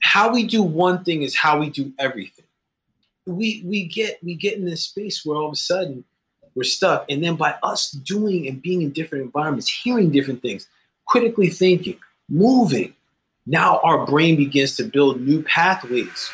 how we do one thing is how we do everything. We we get we get in this space where all of a sudden we're stuck, and then by us doing and being in different environments, hearing different things, critically thinking, moving, now our brain begins to build new pathways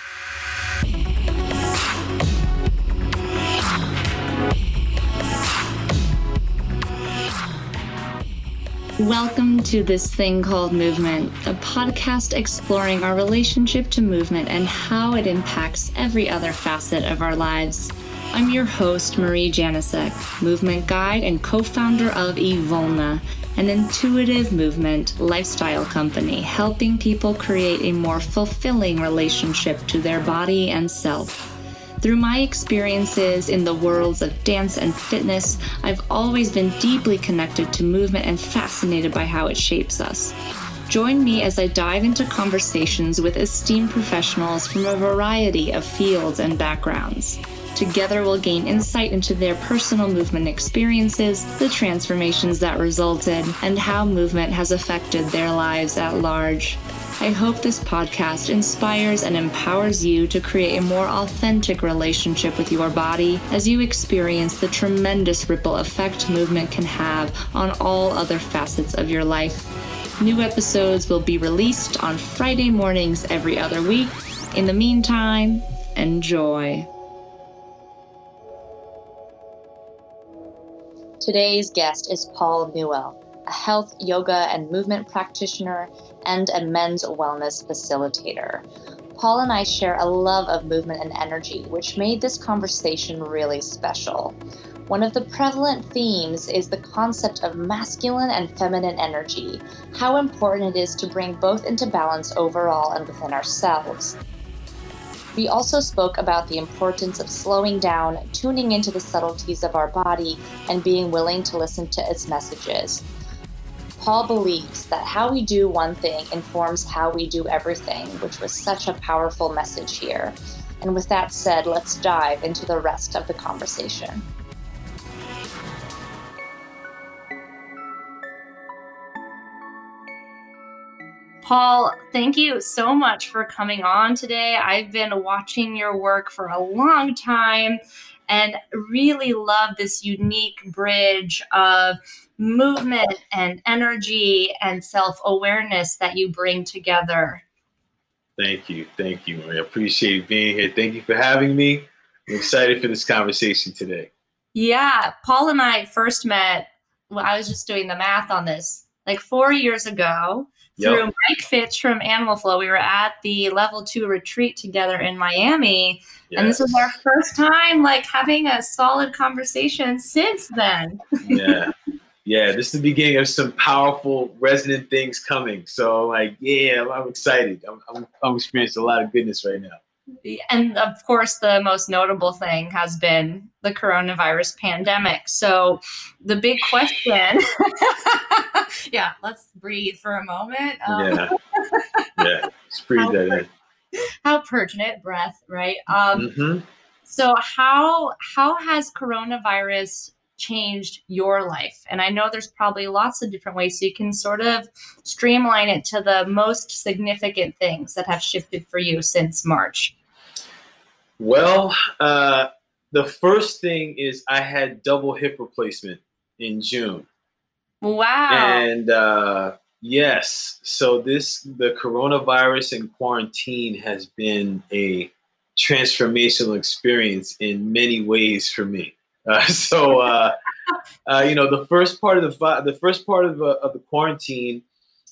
Welcome to This Thing Called Movement, a podcast exploring our relationship to movement and how it impacts every other facet of our lives. I'm your host, Marie Janicek, movement guide and co founder of Evolna, an intuitive movement lifestyle company helping people create a more fulfilling relationship to their body and self. Through my experiences in the worlds of dance and fitness, I've always been deeply connected to movement and fascinated by how it shapes us. Join me as I dive into conversations with esteemed professionals from a variety of fields and backgrounds. Together, we'll gain insight into their personal movement experiences, the transformations that resulted, and how movement has affected their lives at large. I hope this podcast inspires and empowers you to create a more authentic relationship with your body as you experience the tremendous ripple effect movement can have on all other facets of your life. New episodes will be released on Friday mornings every other week. In the meantime, enjoy. Today's guest is Paul Newell a health, yoga, and movement practitioner, and a men's wellness facilitator. Paul and I share a love of movement and energy, which made this conversation really special. One of the prevalent themes is the concept of masculine and feminine energy, how important it is to bring both into balance overall and within ourselves. We also spoke about the importance of slowing down, tuning into the subtleties of our body, and being willing to listen to its messages. Paul believes that how we do one thing informs how we do everything, which was such a powerful message here. And with that said, let's dive into the rest of the conversation. Paul, thank you so much for coming on today. I've been watching your work for a long time and really love this unique bridge of movement and energy and self awareness that you bring together. Thank you. Thank you. I appreciate being here. Thank you for having me. I'm excited for this conversation today. Yeah. Paul and I first met, well, I was just doing the math on this, like four years ago through Mike Fitch from Animal Flow. We were at the level two retreat together in Miami. Yes. And this was our first time like having a solid conversation since then. yeah. Yeah, this is the beginning of some powerful resonant things coming. So like, yeah, I'm, excited. I'm, I'm, I'm experiencing a lot of goodness right now and of course the most notable thing has been the coronavirus pandemic so the big question yeah let's breathe for a moment um, yeah yeah let's breathe that in how pertinent breath right um, mm-hmm. so how how has coronavirus changed your life? And I know there's probably lots of different ways so you can sort of streamline it to the most significant things that have shifted for you since March. Well, uh, the first thing is I had double hip replacement in June. Wow. And uh, yes, so this, the coronavirus and quarantine has been a transformational experience in many ways for me. Uh, so, uh, uh, you know, the first part of the the first part of, uh, of the quarantine,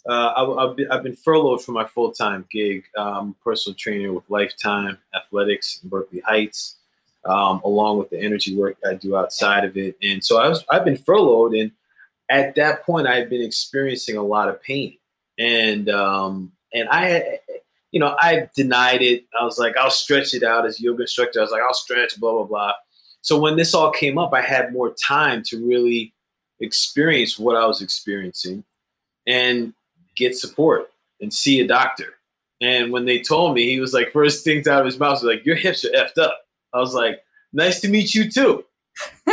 uh, I, have been furloughed from my full time gig. Um, personal trainer with Lifetime Athletics in Berkeley Heights, um, along with the energy work I do outside of it. And so I was I've been furloughed, and at that point, I had been experiencing a lot of pain, and um, and I had. You know, I denied it. I was like, I'll stretch it out as yoga instructor. I was like, I'll stretch, blah blah blah so when this all came up, I had more time to really experience what I was experiencing and get support and see a doctor. And when they told me, he was like, first things out of his mouth was like, your hips are effed up. I was like, nice to meet you too.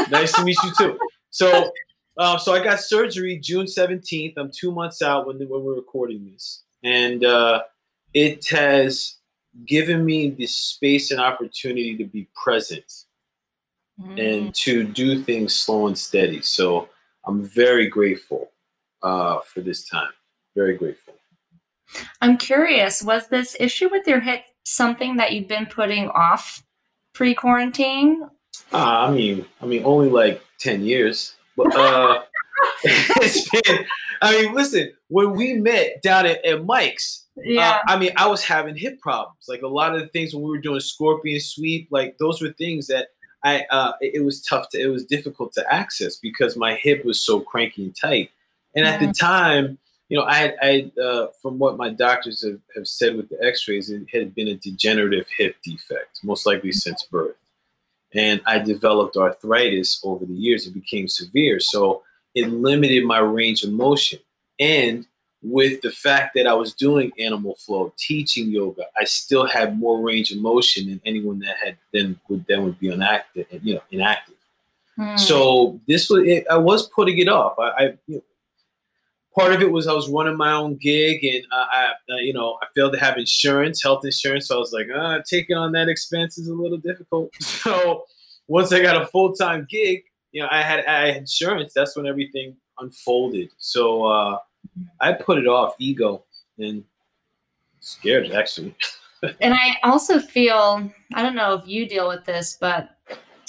nice to meet you too. So, uh, so I got surgery June 17th. I'm two months out when, when we're recording this. And, uh, it has given me the space and opportunity to be present mm. and to do things slow and steady. So I'm very grateful uh, for this time. Very grateful. I'm curious, was this issue with your hip something that you've been putting off pre-quarantine? Uh, I mean, I mean, only like ten years. But uh, it's been. I mean, listen, when we met down at, at Mike's, uh, yeah. Uh, I mean, I was having hip problems. Like a lot of the things when we were doing scorpion sweep, like those were things that I uh, it was tough to it was difficult to access because my hip was so cranky and tight. And at the mm-hmm. time, you know, I, I uh, from what my doctors have, have said with the X-rays, it had been a degenerative hip defect, most likely since birth. And I developed arthritis over the years. It became severe, so it limited my range of motion. And with the fact that I was doing animal flow, teaching yoga, I still had more range of motion than anyone that had then would then would be inactive, you know, inactive. Hmm. So this was it, I was putting it off. I, I you know, part of it was I was running my own gig, and uh, I, uh, you know, I failed to have insurance, health insurance. So I was like, uh, taking on that expense is a little difficult. So once I got a full time gig, you know, I had I had insurance. That's when everything unfolded. So uh, I put it off, ego, and scared actually. and I also feel I don't know if you deal with this, but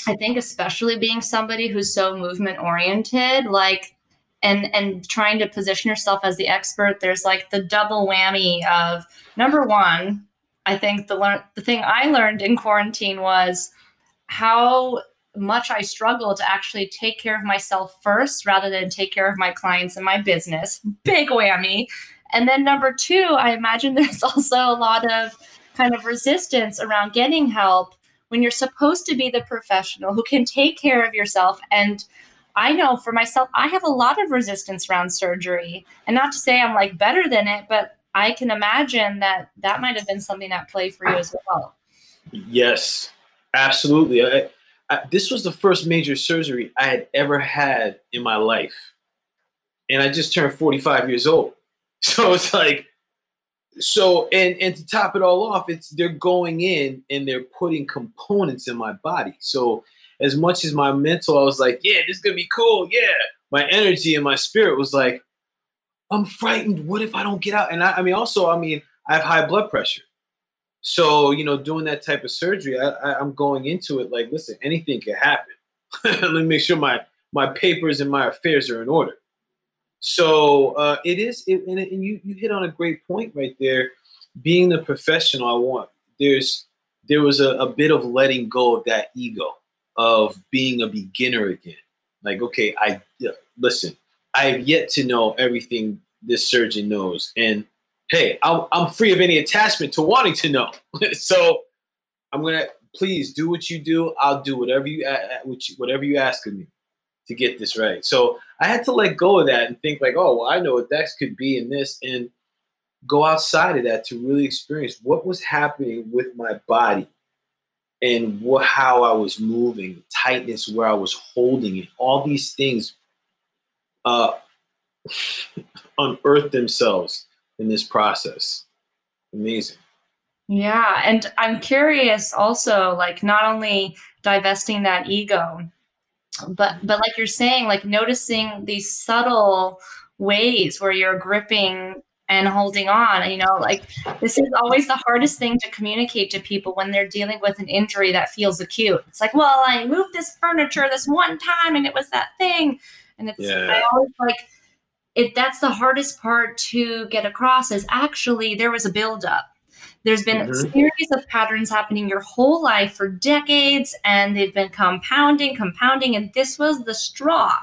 I think especially being somebody who's so movement oriented, like and and trying to position yourself as the expert, there's like the double whammy of number one. I think the learn the thing I learned in quarantine was how much I struggle to actually take care of myself first rather than take care of my clients and my business. Big whammy. And then number two, I imagine there's also a lot of kind of resistance around getting help when you're supposed to be the professional who can take care of yourself. And I know for myself, I have a lot of resistance around surgery. And not to say I'm like better than it, but I can imagine that that might have been something at play for you as well. Yes, absolutely. I, This was the first major surgery I had ever had in my life. And I just turned 45 years old. So it's like, so and and to top it all off, it's they're going in and they're putting components in my body. So as much as my mental, I was like, yeah, this is gonna be cool. Yeah. My energy and my spirit was like, I'm frightened. What if I don't get out? And I, I mean, also, I mean, I have high blood pressure. So, you know, doing that type of surgery, I, I, am going into it like, listen, anything can happen. Let me make sure my my papers and my affairs are in order. So uh, it is, it, and, and you you hit on a great point right there. Being the professional I want, there's there was a, a bit of letting go of that ego of being a beginner again. Like, okay, I listen. I have yet to know everything this surgeon knows, and hey, I'm, I'm free of any attachment to wanting to know. so I'm gonna please do what you do. I'll do whatever you whatever you ask of me to get this right. So I had to let go of that and think like, oh, well, I know what that could be in this, and go outside of that to really experience what was happening with my body and what, how I was moving, tightness where I was holding it. All these things uh, unearthed themselves in this process. Amazing. Yeah, and I'm curious also like not only divesting that ego but but like you're saying like noticing these subtle ways where you're gripping and holding on you know like this is always the hardest thing to communicate to people when they're dealing with an injury that feels acute it's like well i moved this furniture this one time and it was that thing and it's yeah. i always like it that's the hardest part to get across is actually there was a buildup. There's been mm-hmm. a series of patterns happening your whole life for decades, and they've been compounding, compounding, and this was the straw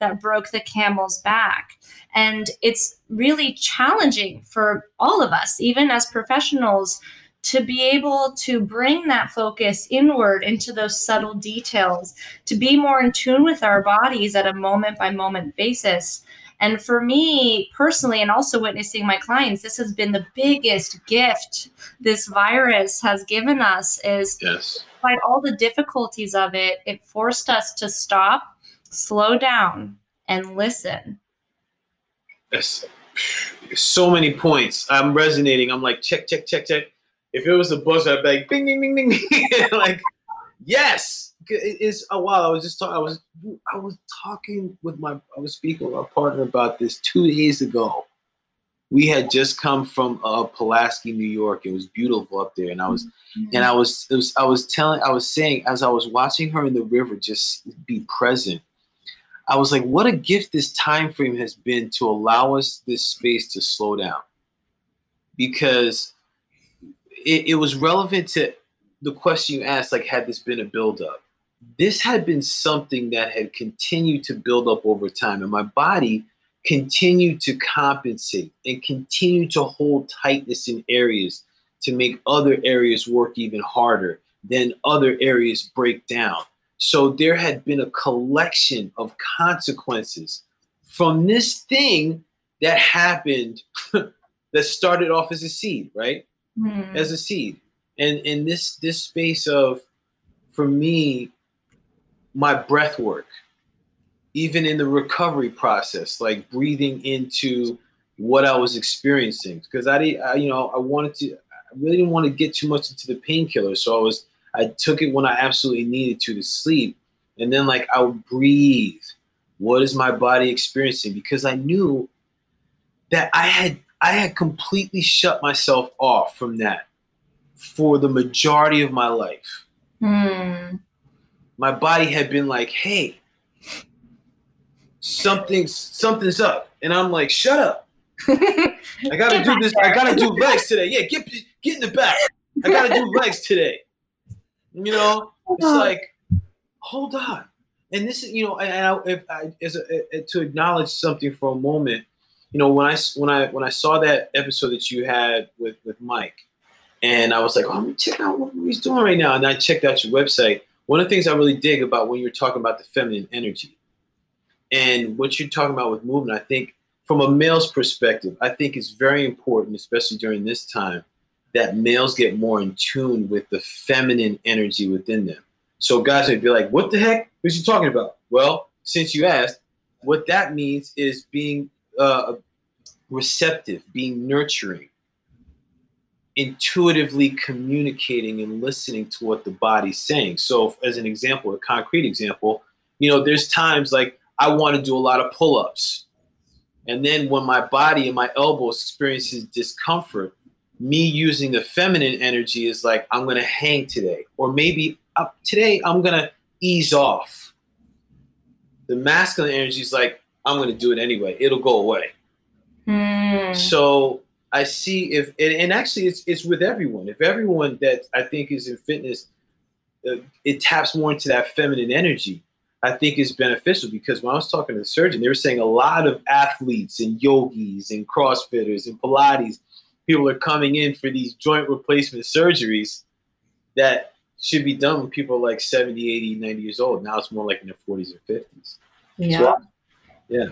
that broke the camel's back. And it's really challenging for all of us, even as professionals, to be able to bring that focus inward into those subtle details, to be more in tune with our bodies at a moment by moment basis and for me personally, and also witnessing my clients, this has been the biggest gift this virus has given us is yes. despite all the difficulties of it, it forced us to stop, slow down, and listen. Yes. so many points. I'm resonating. I'm like, check, check, check, check. If it was a buzzer, I'd be like, bing, bing, bing, bing, bing. like, yes. It is a while. I was just talking. I was, I was talking with my, I was speaking with my partner about this two days ago. We had just come from uh, Pulaski, New York. It was beautiful up there, and I was, mm-hmm. and I was, was, I was telling, I was saying, as I was watching her in the river, just be present I was like, what a gift this time frame has been to allow us this space to slow down. Because it, it was relevant to the question you asked, like, had this been a buildup? This had been something that had continued to build up over time, and my body continued to compensate and continue to hold tightness in areas to make other areas work even harder, then other areas break down. So there had been a collection of consequences from this thing that happened that started off as a seed, right? Mm. As a seed. And in this this space of for me, my breath work, even in the recovery process, like breathing into what I was experiencing. Because I did I, you know, I wanted to I really didn't want to get too much into the painkiller. So I was I took it when I absolutely needed to to sleep. And then like I would breathe. What is my body experiencing? Because I knew that I had I had completely shut myself off from that for the majority of my life. Mm. My body had been like, hey, something's something's up. And I'm like, shut up. I gotta do this. I gotta do legs today. Yeah, get get in the back. I gotta do legs today. You know, it's uh-huh. like, hold on. And this is, you know, and I, if I, as a, a, to acknowledge something for a moment, you know, when I when I when I saw that episode that you had with with Mike, and I was like, oh, let me check out what he's doing right now, and I checked out your website. One of the things I really dig about when you're talking about the feminine energy, and what you're talking about with movement, I think from a male's perspective, I think it's very important, especially during this time, that males get more in tune with the feminine energy within them. So guys would be like, what the heck is he talking about? Well, since you asked, what that means is being uh, receptive, being nurturing, intuitively communicating and listening to what the body's saying. So, as an example, a concrete example, you know, there's times like I want to do a lot of pull ups. And then when my body and my elbows experiences discomfort, me using the feminine energy is like i'm going to hang today or maybe uh, today i'm going to ease off the masculine energy is like i'm going to do it anyway it'll go away mm. so i see if and, and, actually it's, it's with everyone if everyone that i think is in fitness uh, it taps more into that feminine energy I think is beneficial because when I was talking to the surgeon, they were saying a lot of athletes and yogis and CrossFitters and Pilates people are coming in for these joint replacement surgeries that should be done when people are like 70, 80, 90 years old. Now it's more like in their 40s or 50s. Yeah. So, yeah.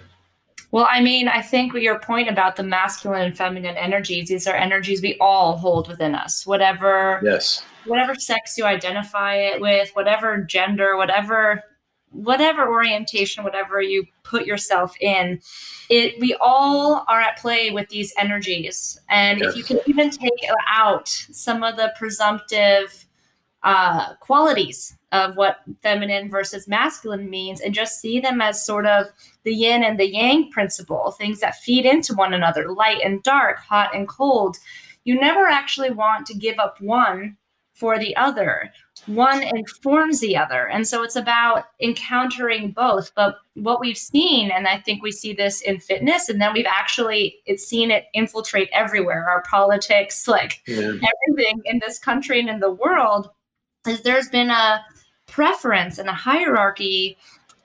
Well, I mean, I think with your point about the masculine and feminine energies, these are energies we all hold within us. Whatever yes. whatever sex you identify it with, whatever gender, whatever whatever orientation, whatever you put yourself in, it we all are at play with these energies. And yes. if you can even take out some of the presumptive uh, qualities of what feminine versus masculine means and just see them as sort of the yin and the yang principle, things that feed into one another, light and dark, hot and cold. You never actually want to give up one for the other one informs the other. And so it's about encountering both. But what we've seen, and I think we see this in fitness, and then we've actually it's seen it infiltrate everywhere, our politics, like yeah. everything in this country and in the world, is there's been a preference and a hierarchy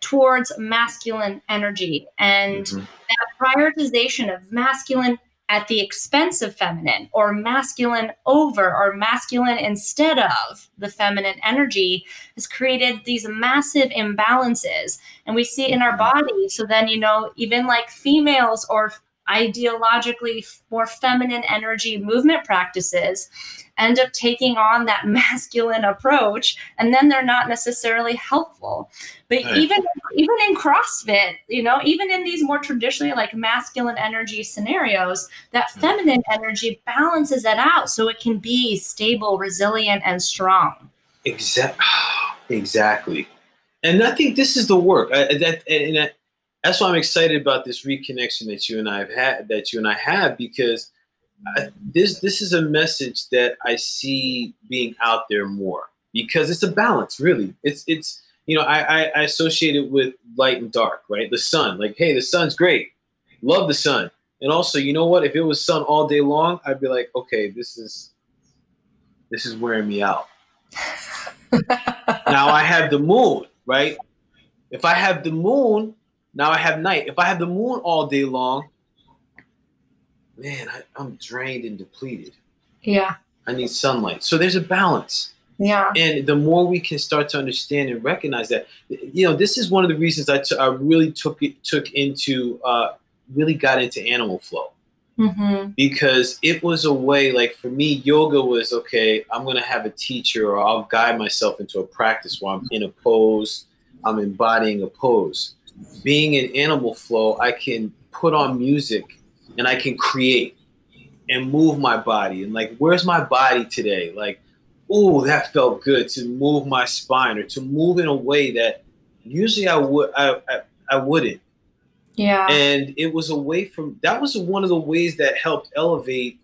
towards masculine energy. And mm-hmm. that prioritization of masculine at the expense of feminine or masculine over or masculine instead of the feminine energy has created these massive imbalances and we see it in our body so then you know even like females or ideologically more feminine energy movement practices end up taking on that masculine approach and then they're not necessarily helpful but right. even even in crossfit you know even in these more traditionally like masculine energy scenarios that mm. feminine energy balances it out so it can be stable resilient and strong exactly exactly and i think this is the work I, that and that's why i'm excited about this reconnection that you and i have had that you and i have because I, this this is a message that I see being out there more because it's a balance, really. It's it's you know I, I, I associate it with light and dark, right? The sun, like hey, the sun's great, love the sun, and also you know what? If it was sun all day long, I'd be like, okay, this is this is wearing me out. now I have the moon, right? If I have the moon, now I have night. If I have the moon all day long, man, I, I'm drained and depleted. Yeah. I need sunlight. So there's a balance. Yeah. And the more we can start to understand and recognize that, you know, this is one of the reasons I, t- I really took it took into uh, really got into animal flow. Mm-hmm. Because it was a way, like for me, yoga was okay. I'm gonna have a teacher, or I'll guide myself into a practice where I'm in a pose, I'm embodying a pose. Being in animal flow, I can put on music and I can create and move my body. And like, where's my body today? Like, oh, that felt good to move my spine or to move in a way that usually I would I, I, I wouldn't. Yeah. And it was a way from that was one of the ways that helped elevate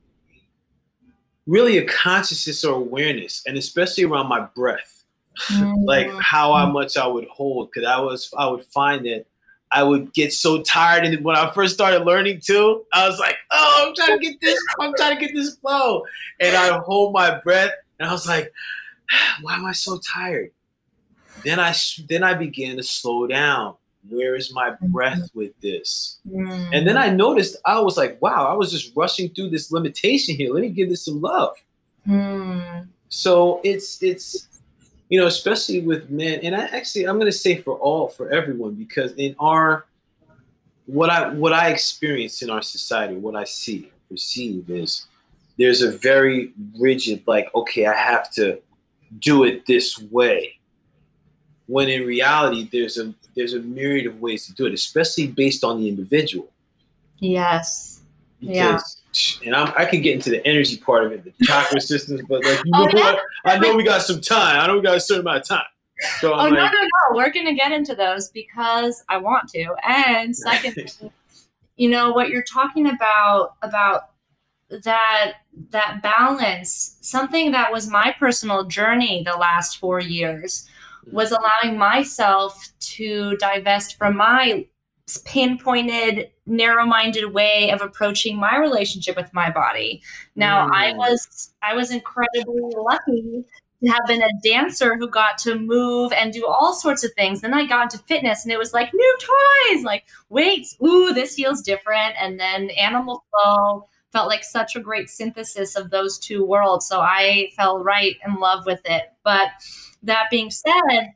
really a consciousness or awareness, and especially around my breath. Mm-hmm. like how I much I would hold. Cause I was I would find that I would get so tired. And when I first started learning too, I was like, oh, I'm trying to get this, I'm trying to get this flow. And I hold my breath and I was like, why am I so tired? Then I then I began to slow down. Where is my breath mm-hmm. with this? Mm. And then I noticed I was like, wow, I was just rushing through this limitation here. Let me give this some love. Mm. So it's it's you know, especially with men, and I actually I'm gonna say for all for everyone because in our what I what I experience in our society, what I see, perceive is there's a very rigid like, okay, I have to do it this way. When in reality there's a there's a myriad of ways to do it, especially based on the individual. Yes. Because yeah and I'm, i can get into the energy part of it, the chakra systems, but like you oh, know oh, what? I know we got some time. I know we got a certain amount of time. So I'm oh like, no, no, no! We're gonna get into those because I want to. And second, you know what you're talking about about that that balance. Something that was my personal journey the last four years was mm. allowing myself to divest from my pinpointed narrow-minded way of approaching my relationship with my body. Now mm. i was i was incredibly lucky to have been a dancer who got to move and do all sorts of things. Then i got into fitness and it was like new toys! Like weights ooh this feels different. And then animal flow felt like such a great synthesis of those two worlds. So i fell right in love with it. But that being said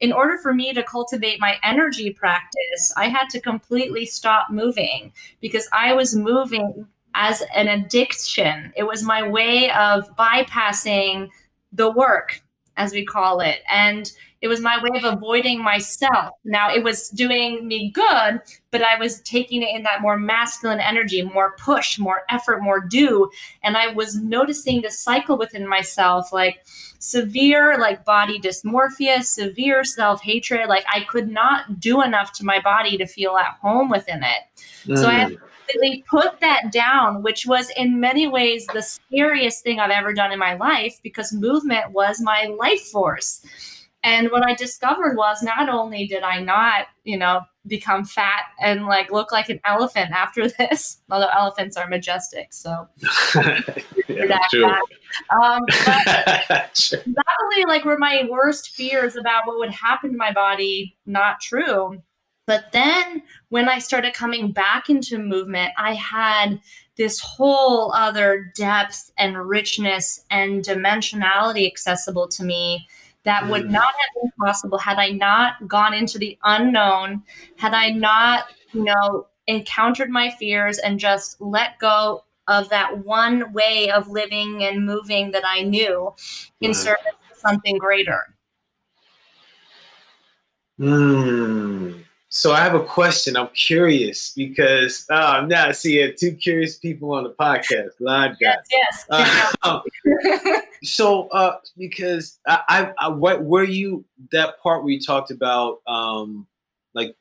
in order for me to cultivate my energy practice, I had to completely stop moving because I was moving as an addiction. It was my way of bypassing the work, as we call it. And it was my way of avoiding myself. Now it was doing me good, but I was taking it in that more masculine energy, more push, more effort, more do. And I was noticing the cycle within myself, like severe like body dysmorphia, severe self-hatred. Like I could not do enough to my body to feel at home within it. Mm. So I mm. completely put that down, which was in many ways the scariest thing I've ever done in my life because movement was my life force. And what I discovered was not only did I not, you know, become fat and like look like an elephant after this, although elephants are majestic, so. Yeah, true. Um, not only like were my worst fears about what would happen to my body not true, but then when I started coming back into movement, I had this whole other depth and richness and dimensionality accessible to me that would mm. not have been possible had I not gone into the unknown, had I not, you know, encountered my fears and just let go of that one way of living and moving that I knew in mm. service to something greater. Hmm. So I have a question. I'm curious because oh, I'm not seeing two curious people on the podcast. Lord yes, yes. Uh, so uh, because I, I, I, where you that part where you talked about um, like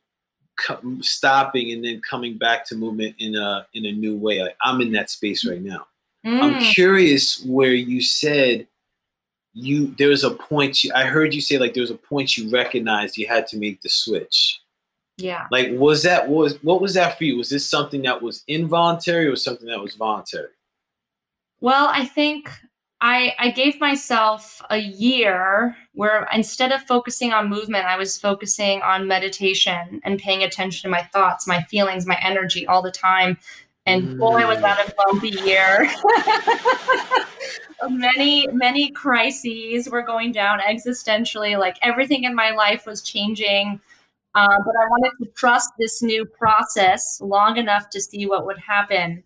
stopping and then coming back to movement in a in a new way. Like I'm in that space right now. Mm. I'm curious where you said you there was a point you, I heard you say like there was a point you recognized you had to make the switch. Yeah. Like was that was what was that for you? Was this something that was involuntary or something that was voluntary? Well, I think I, I gave myself a year where instead of focusing on movement, I was focusing on meditation and paying attention to my thoughts, my feelings, my energy all the time. And boy, was that a bumpy year. many, many crises were going down existentially. Like everything in my life was changing. Uh, but I wanted to trust this new process long enough to see what would happen.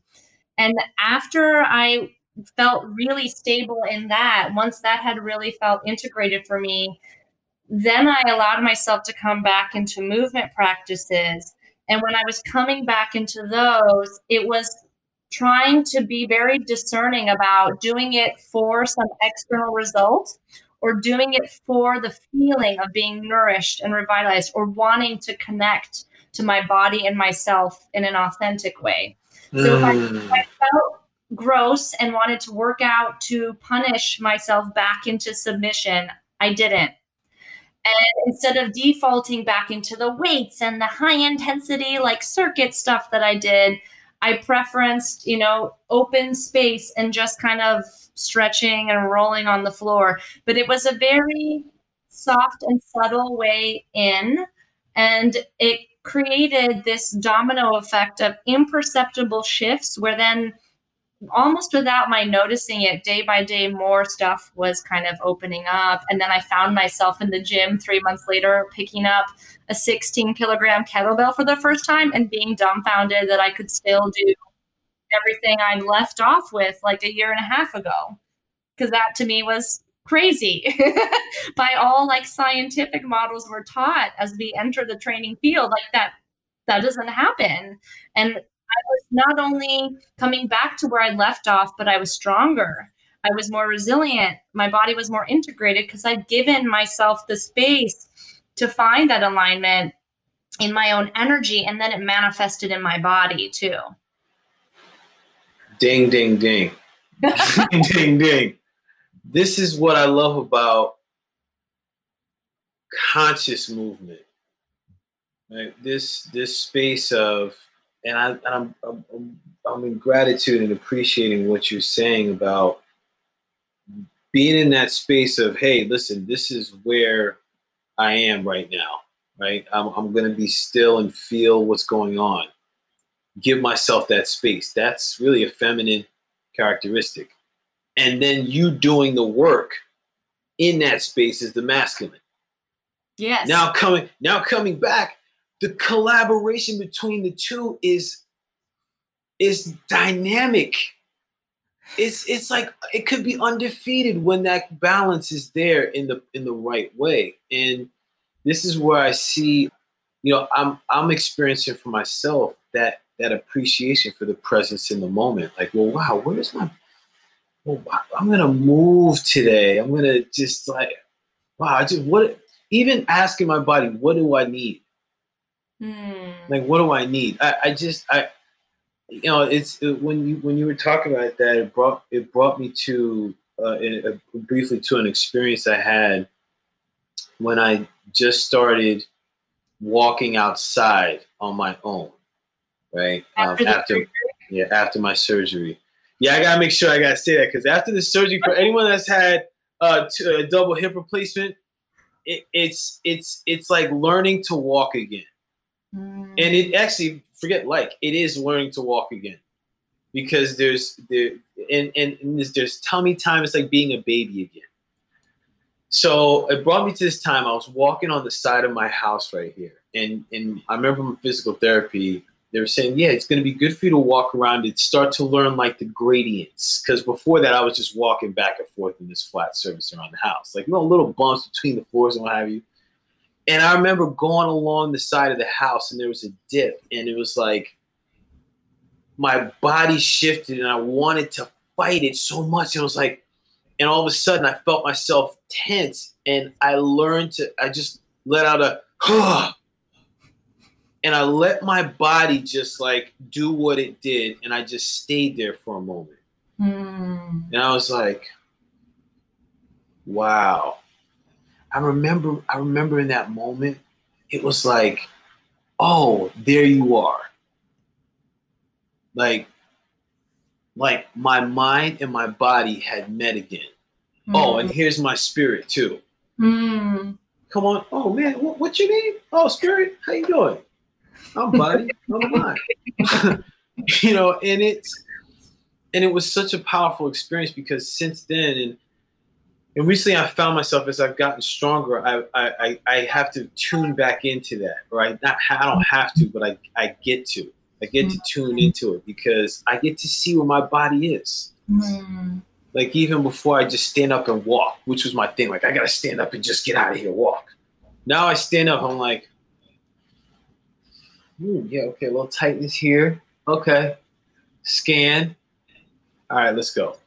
And after I felt really stable in that, once that had really felt integrated for me, then I allowed myself to come back into movement practices. And when I was coming back into those, it was trying to be very discerning about doing it for some external result or doing it for the feeling of being nourished and revitalized or wanting to connect to my body and myself in an authentic way. So if I, if I mm. felt gross and wanted to work out to punish myself back into submission. I didn't. And instead of defaulting back into the weights and the high intensity, like circuit stuff that I did, I preferenced, you know, open space and just kind of stretching and rolling on the floor. But it was a very soft and subtle way in. And it created this domino effect of imperceptible shifts where then almost without my noticing it day by day more stuff was kind of opening up and then i found myself in the gym three months later picking up a 16 kilogram kettlebell for the first time and being dumbfounded that i could still do everything i left off with like a year and a half ago because that to me was crazy by all like scientific models were taught as we enter the training field like that that doesn't happen and I was not only coming back to where I left off, but I was stronger. I was more resilient. My body was more integrated because I'd given myself the space to find that alignment in my own energy. And then it manifested in my body too. Ding, ding, ding. ding, ding, ding. This is what I love about conscious movement. Right? This this space of and I and I'm, I'm I'm in gratitude and appreciating what you're saying about being in that space of hey, listen, this is where I am right now, right? I'm I'm gonna be still and feel what's going on. Give myself that space. That's really a feminine characteristic. And then you doing the work in that space is the masculine. Yes. Now coming now coming back the collaboration between the two is is dynamic. It's it's like it could be undefeated when that balance is there in the in the right way. And this is where I see, you know, I'm I'm experiencing for myself that that appreciation for the presence in the moment. Like, well, wow, where's my well, I'm gonna move today. I'm gonna just like, wow, I just what even asking my body, what do I need? Mm. Like, what do I need? I, I just, I, you know, it's it, when you when you were talking about that, it brought it brought me to uh, it, briefly to an experience I had when I just started walking outside on my own, right? After, um, after yeah, after my surgery. Yeah, I gotta make sure I gotta say that because after the surgery, for anyone that's had uh, a double hip replacement, it, it's it's it's like learning to walk again. Mm. And it actually forget like it is learning to walk again because there's there and, and, and there's, there's tummy time. It's like being a baby again. So it brought me to this time. I was walking on the side of my house right here, and and I remember from physical therapy. They were saying, yeah, it's going to be good for you to walk around and start to learn like the gradients. Because before that, I was just walking back and forth in this flat surface around the house, like you know, little bumps between the floors and what have you. And I remember going along the side of the house, and there was a dip, and it was like my body shifted, and I wanted to fight it so much. It was like, and all of a sudden, I felt myself tense, and I learned to. I just let out a. and I let my body just like do what it did, and I just stayed there for a moment. Mm. And I was like, wow. I remember I remember in that moment, it was like, oh, there you are. Like, like my mind and my body had met again. Mm. Oh, and here's my spirit too. Mm. Come on. Oh man, what, what's your name? Oh, spirit, how you doing? I'm body, I'm mind. you know, and it's and it was such a powerful experience because since then and and recently I found myself as I've gotten stronger, I I, I have to tune back into that, right? Not I don't have to, but I, I get to. I get to tune into it because I get to see where my body is. Mm. Like even before I just stand up and walk, which was my thing. Like I gotta stand up and just get out of here, walk. Now I stand up, I'm like, Ooh, yeah, okay, a little tightness here. Okay. Scan. All right, let's go.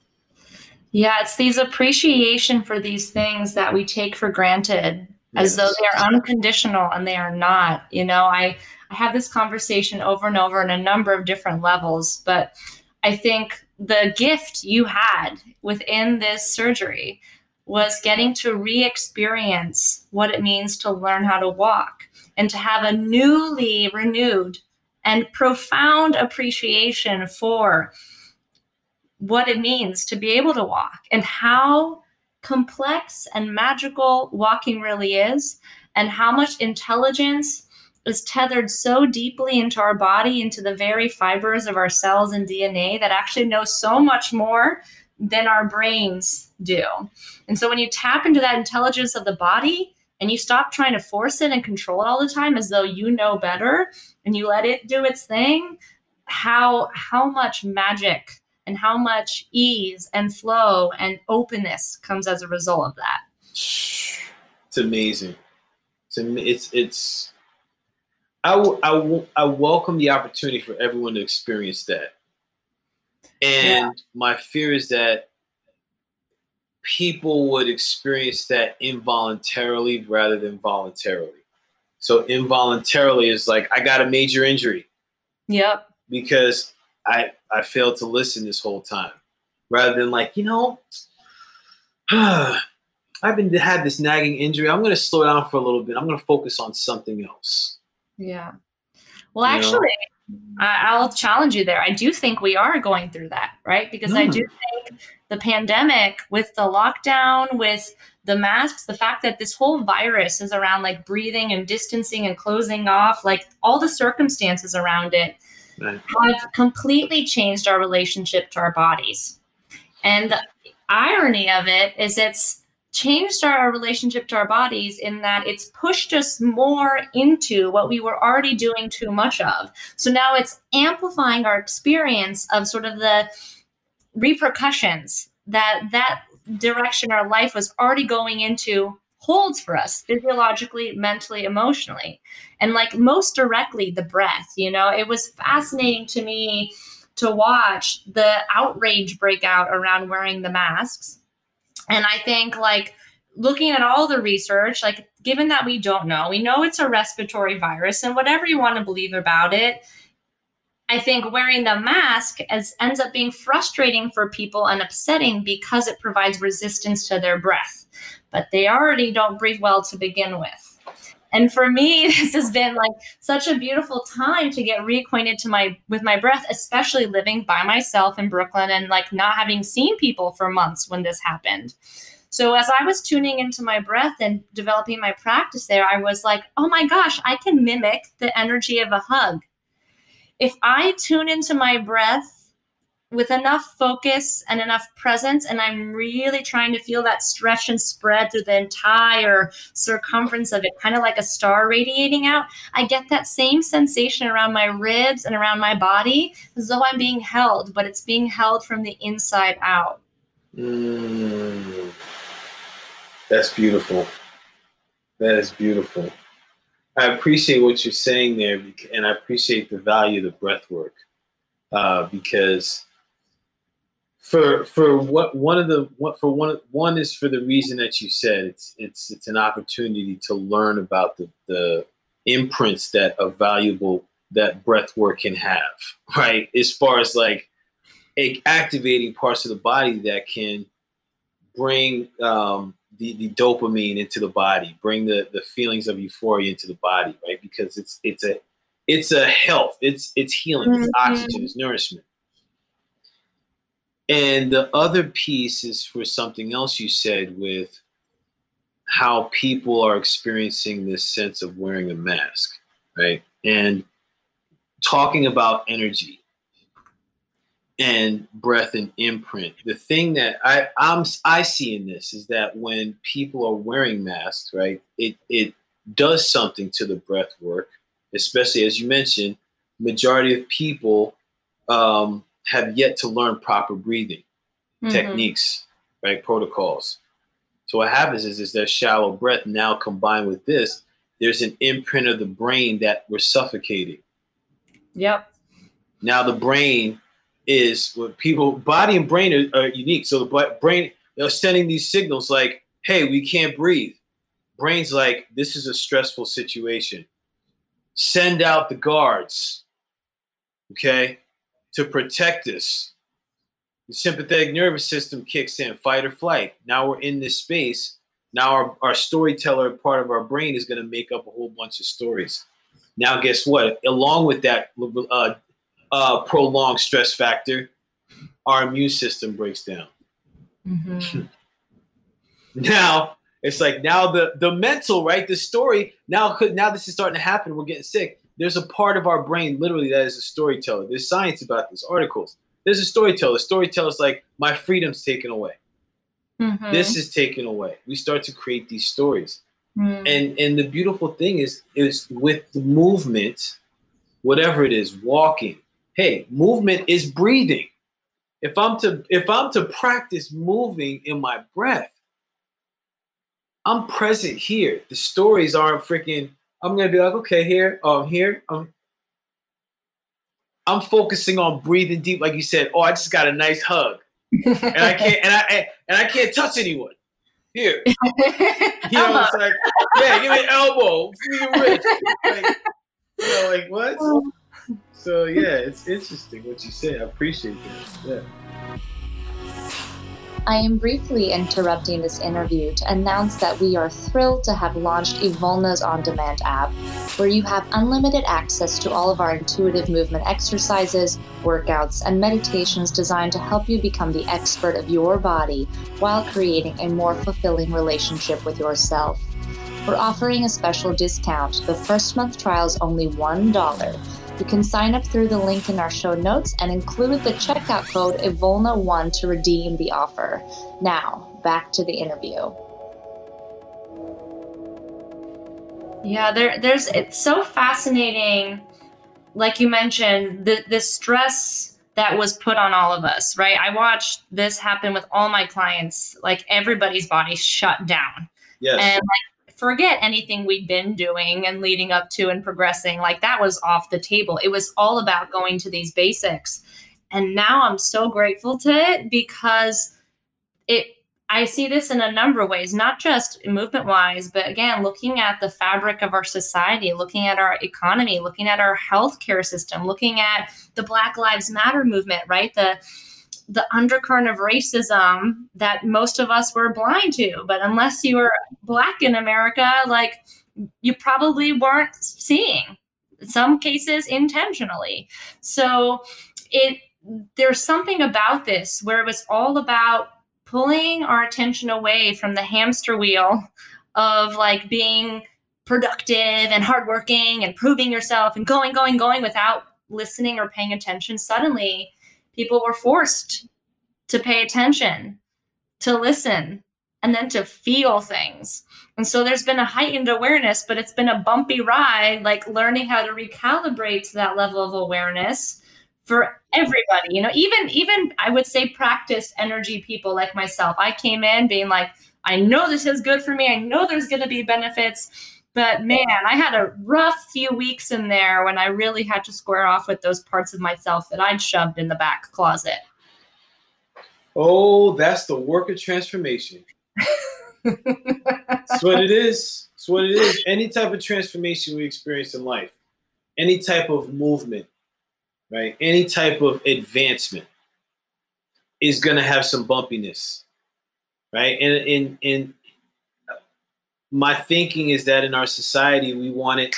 Yeah, it's these appreciation for these things that we take for granted yes. as though they are unconditional and they are not. You know, I I have this conversation over and over in a number of different levels, but I think the gift you had within this surgery was getting to re-experience what it means to learn how to walk and to have a newly renewed and profound appreciation for what it means to be able to walk and how complex and magical walking really is, and how much intelligence is tethered so deeply into our body, into the very fibers of our cells and DNA that actually know so much more than our brains do. And so when you tap into that intelligence of the body, and you stop trying to force it and control it all the time as though you know better and you let it do its thing how how much magic and how much ease and flow and openness comes as a result of that. It's amazing. It's it's it's I, w- I, w- I welcome the opportunity for everyone to experience that. And yeah. my fear is that people would experience that involuntarily rather than voluntarily. So involuntarily is like I got a major injury. Yep. Because I I failed to listen this whole time. Rather than like, you know, I've been had this nagging injury. I'm gonna slow down for a little bit. I'm gonna focus on something else. Yeah. Well, you actually, know? I'll challenge you there. I do think we are going through that, right? Because mm. I do hmm. think the pandemic, with the lockdown, with the masks, the fact that this whole virus is around like breathing and distancing and closing off, like all the circumstances around it right. have completely changed our relationship to our bodies. And the irony of it is it's changed our relationship to our bodies in that it's pushed us more into what we were already doing too much of. So now it's amplifying our experience of sort of the repercussions that that direction our life was already going into holds for us physiologically, mentally, emotionally. And like most directly, the breath, you know, it was fascinating to me to watch the outrage break out around wearing the masks and I think like looking at all the research, like given that we don't know, we know it's a respiratory virus and whatever you want to believe about it, I think wearing the mask as ends up being frustrating for people and upsetting because it provides resistance to their breath. But they already don't breathe well to begin with. And for me, this has been like such a beautiful time to get reacquainted to my with my breath, especially living by myself in Brooklyn and like not having seen people for months when this happened. So as I was tuning into my breath and developing my practice there, I was like, "Oh my gosh, I can mimic the energy of a hug." If I tune into my breath with enough focus and enough presence, and I'm really trying to feel that stretch and spread through the entire circumference of it, kind of like a star radiating out, I get that same sensation around my ribs and around my body as though I'm being held, but it's being held from the inside out. Mm, that's beautiful. That is beautiful. I appreciate what you're saying there, and I appreciate the value of the breath work uh, because for for what one of the what for one one is for the reason that you said it's it's it's an opportunity to learn about the the imprints that a valuable that breath work can have right? As far as like activating parts of the body that can bring um, the, the dopamine into the body, bring the, the feelings of euphoria into the body, right? Because it's it's a it's a health, it's it's healing, mm-hmm. it's oxygen, it's nourishment. And the other piece is for something else you said with how people are experiencing this sense of wearing a mask, right? And talking about energy and breath and imprint. The thing that I I'm I see in this is that when people are wearing masks, right, it it does something to the breath work, especially as you mentioned, majority of people um, have yet to learn proper breathing mm-hmm. techniques, right, protocols. So what happens is is that shallow breath now combined with this, there's an imprint of the brain that we're suffocating. Yep. Now the brain is what people body and brain are, are unique. So the brain they're sending these signals like, "Hey, we can't breathe." Brain's like, "This is a stressful situation. Send out the guards." Okay, to protect us. The sympathetic nervous system kicks in, fight or flight. Now we're in this space. Now our, our storyteller part of our brain is going to make up a whole bunch of stories. Now, guess what? Along with that uh, uh, prolonged stress factor, our immune system breaks down. Mm-hmm. now it's like now the the mental right, the story now could now this is starting to happen. We're getting sick. There's a part of our brain literally that is a storyteller. There's science about this, articles. There's a storyteller. The Storyteller's like my freedom's taken away. Mm-hmm. This is taken away. We start to create these stories. Mm. And and the beautiful thing is is with the movement, whatever it is, walking, hey, movement is breathing. If I'm to if I'm to practice moving in my breath, I'm present here. The stories aren't freaking. I'm gonna be like, okay, here, um, here, um. I'm focusing on breathing deep, like you said. Oh, I just got a nice hug, and I can't, and I and I can't touch anyone. Here, you know, it's like, yeah, give me an elbow, give me a wrist. Like, you know, like what? So yeah, it's interesting what you say. I appreciate that. Yeah. I am briefly interrupting this interview to announce that we are thrilled to have launched Evolna's on demand app, where you have unlimited access to all of our intuitive movement exercises, workouts, and meditations designed to help you become the expert of your body while creating a more fulfilling relationship with yourself. We're offering a special discount. The first month trial is only $1 you can sign up through the link in our show notes and include the checkout code EVOLNA1 to redeem the offer. Now, back to the interview. Yeah, there, there's it's so fascinating. Like you mentioned, the the stress that was put on all of us, right? I watched this happen with all my clients. Like everybody's body shut down. Yes. And like forget anything we'd been doing and leading up to and progressing. Like that was off the table. It was all about going to these basics. And now I'm so grateful to it because it I see this in a number of ways, not just movement wise, but again, looking at the fabric of our society, looking at our economy, looking at our healthcare system, looking at the Black Lives Matter movement, right? The the undercurrent of racism that most of us were blind to. But unless you were black in America, like you probably weren't seeing. In some cases intentionally. So it there's something about this where it was all about pulling our attention away from the hamster wheel of like being productive and hardworking and proving yourself and going, going, going without listening or paying attention. Suddenly, people were forced to pay attention, to listen, and then to feel things. And so there's been a heightened awareness, but it's been a bumpy ride, like learning how to recalibrate to that level of awareness for everybody. You know, even even I would say practice energy people like myself. I came in being like, I know this is good for me. I know there's going to be benefits. But man, I had a rough few weeks in there when I really had to square off with those parts of myself that I'd shoved in the back closet. Oh, that's the work of transformation. that's what it is. It's what it is. Any type of transformation we experience in life, any type of movement, right? Any type of advancement is going to have some bumpiness, right? And in in my thinking is that in our society we want it.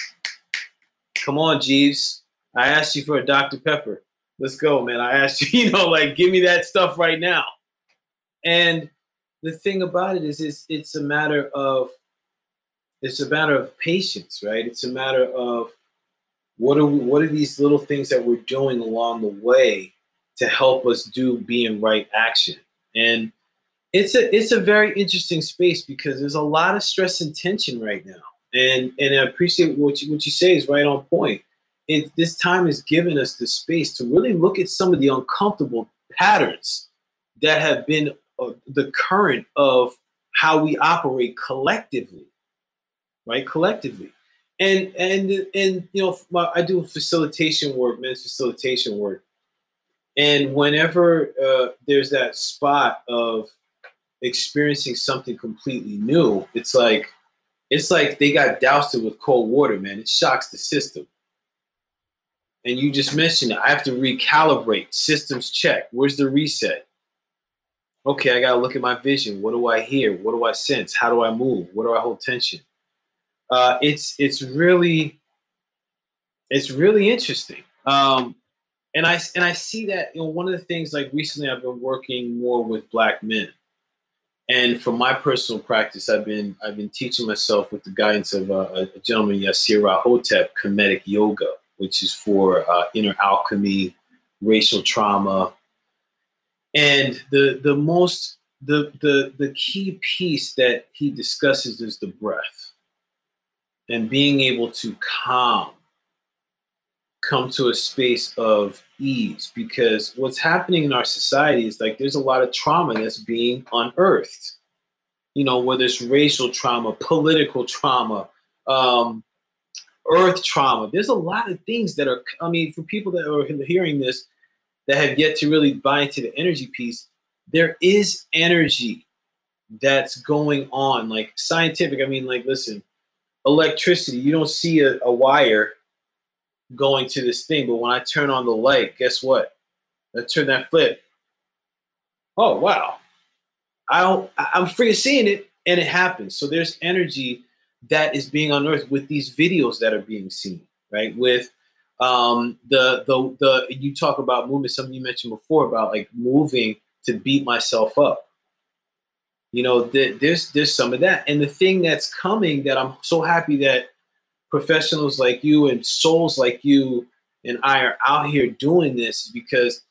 Come on, Jeeves. I asked you for a Dr. Pepper. Let's go, man. I asked you, you know, like give me that stuff right now. And the thing about it is, it's it's a matter of it's a matter of patience, right? It's a matter of what are we, what are these little things that we're doing along the way to help us do being right action and it's a it's a very interesting space because there's a lot of stress and tension right now. And and i appreciate what you, what you say is right on point. It, this time has given us the space to really look at some of the uncomfortable patterns that have been uh, the current of how we operate collectively right? Collectively. And and and you know i do facilitation work men's facilitation work. And whenever uh, there's that spot of experiencing something completely new. It's like it's like they got doused with cold water man. It shocks the system. And you just mentioned it. i have to recalibrate. Systems check. Where's the reset? Okay i gotta look at my vision. What do i hear? What do i sense? How do i move? What do i hold tension? Uh, it's it's really it's really interesting. Um, and I and I see that you know one of the things like recently I've been working more with black men, and from my personal practice, I've been I've been teaching myself with the guidance of uh, a gentleman Yirser Hotep Kemetic Yoga, which is for uh, inner alchemy, racial trauma, and the the most the the the key piece that he discusses is the breath and being able to calm, come to a space of ease. Because what's happening in our society is like there's a lot of trauma that's being unearthed. You know, whether it's racial trauma, political trauma, um, earth trauma. There's a lot of things that are, I mean, for people that are hearing this that have yet to really buy into the energy piece, there is energy that's going on, like scientific. I mean, like, listen, electricity. You don't see a, a wire going to this thing, but when I turn on the light, guess what? I turn that flip. Oh wow! I don't. I'm free seeing it, and it happens. So there's energy that is being unearthed with these videos that are being seen, right? With um, the the the you talk about movement. Something you mentioned before about like moving to beat myself up you know, th- there's there's some of that. And the thing that's coming that I'm so happy that professionals like you and souls like you and I are out here doing this because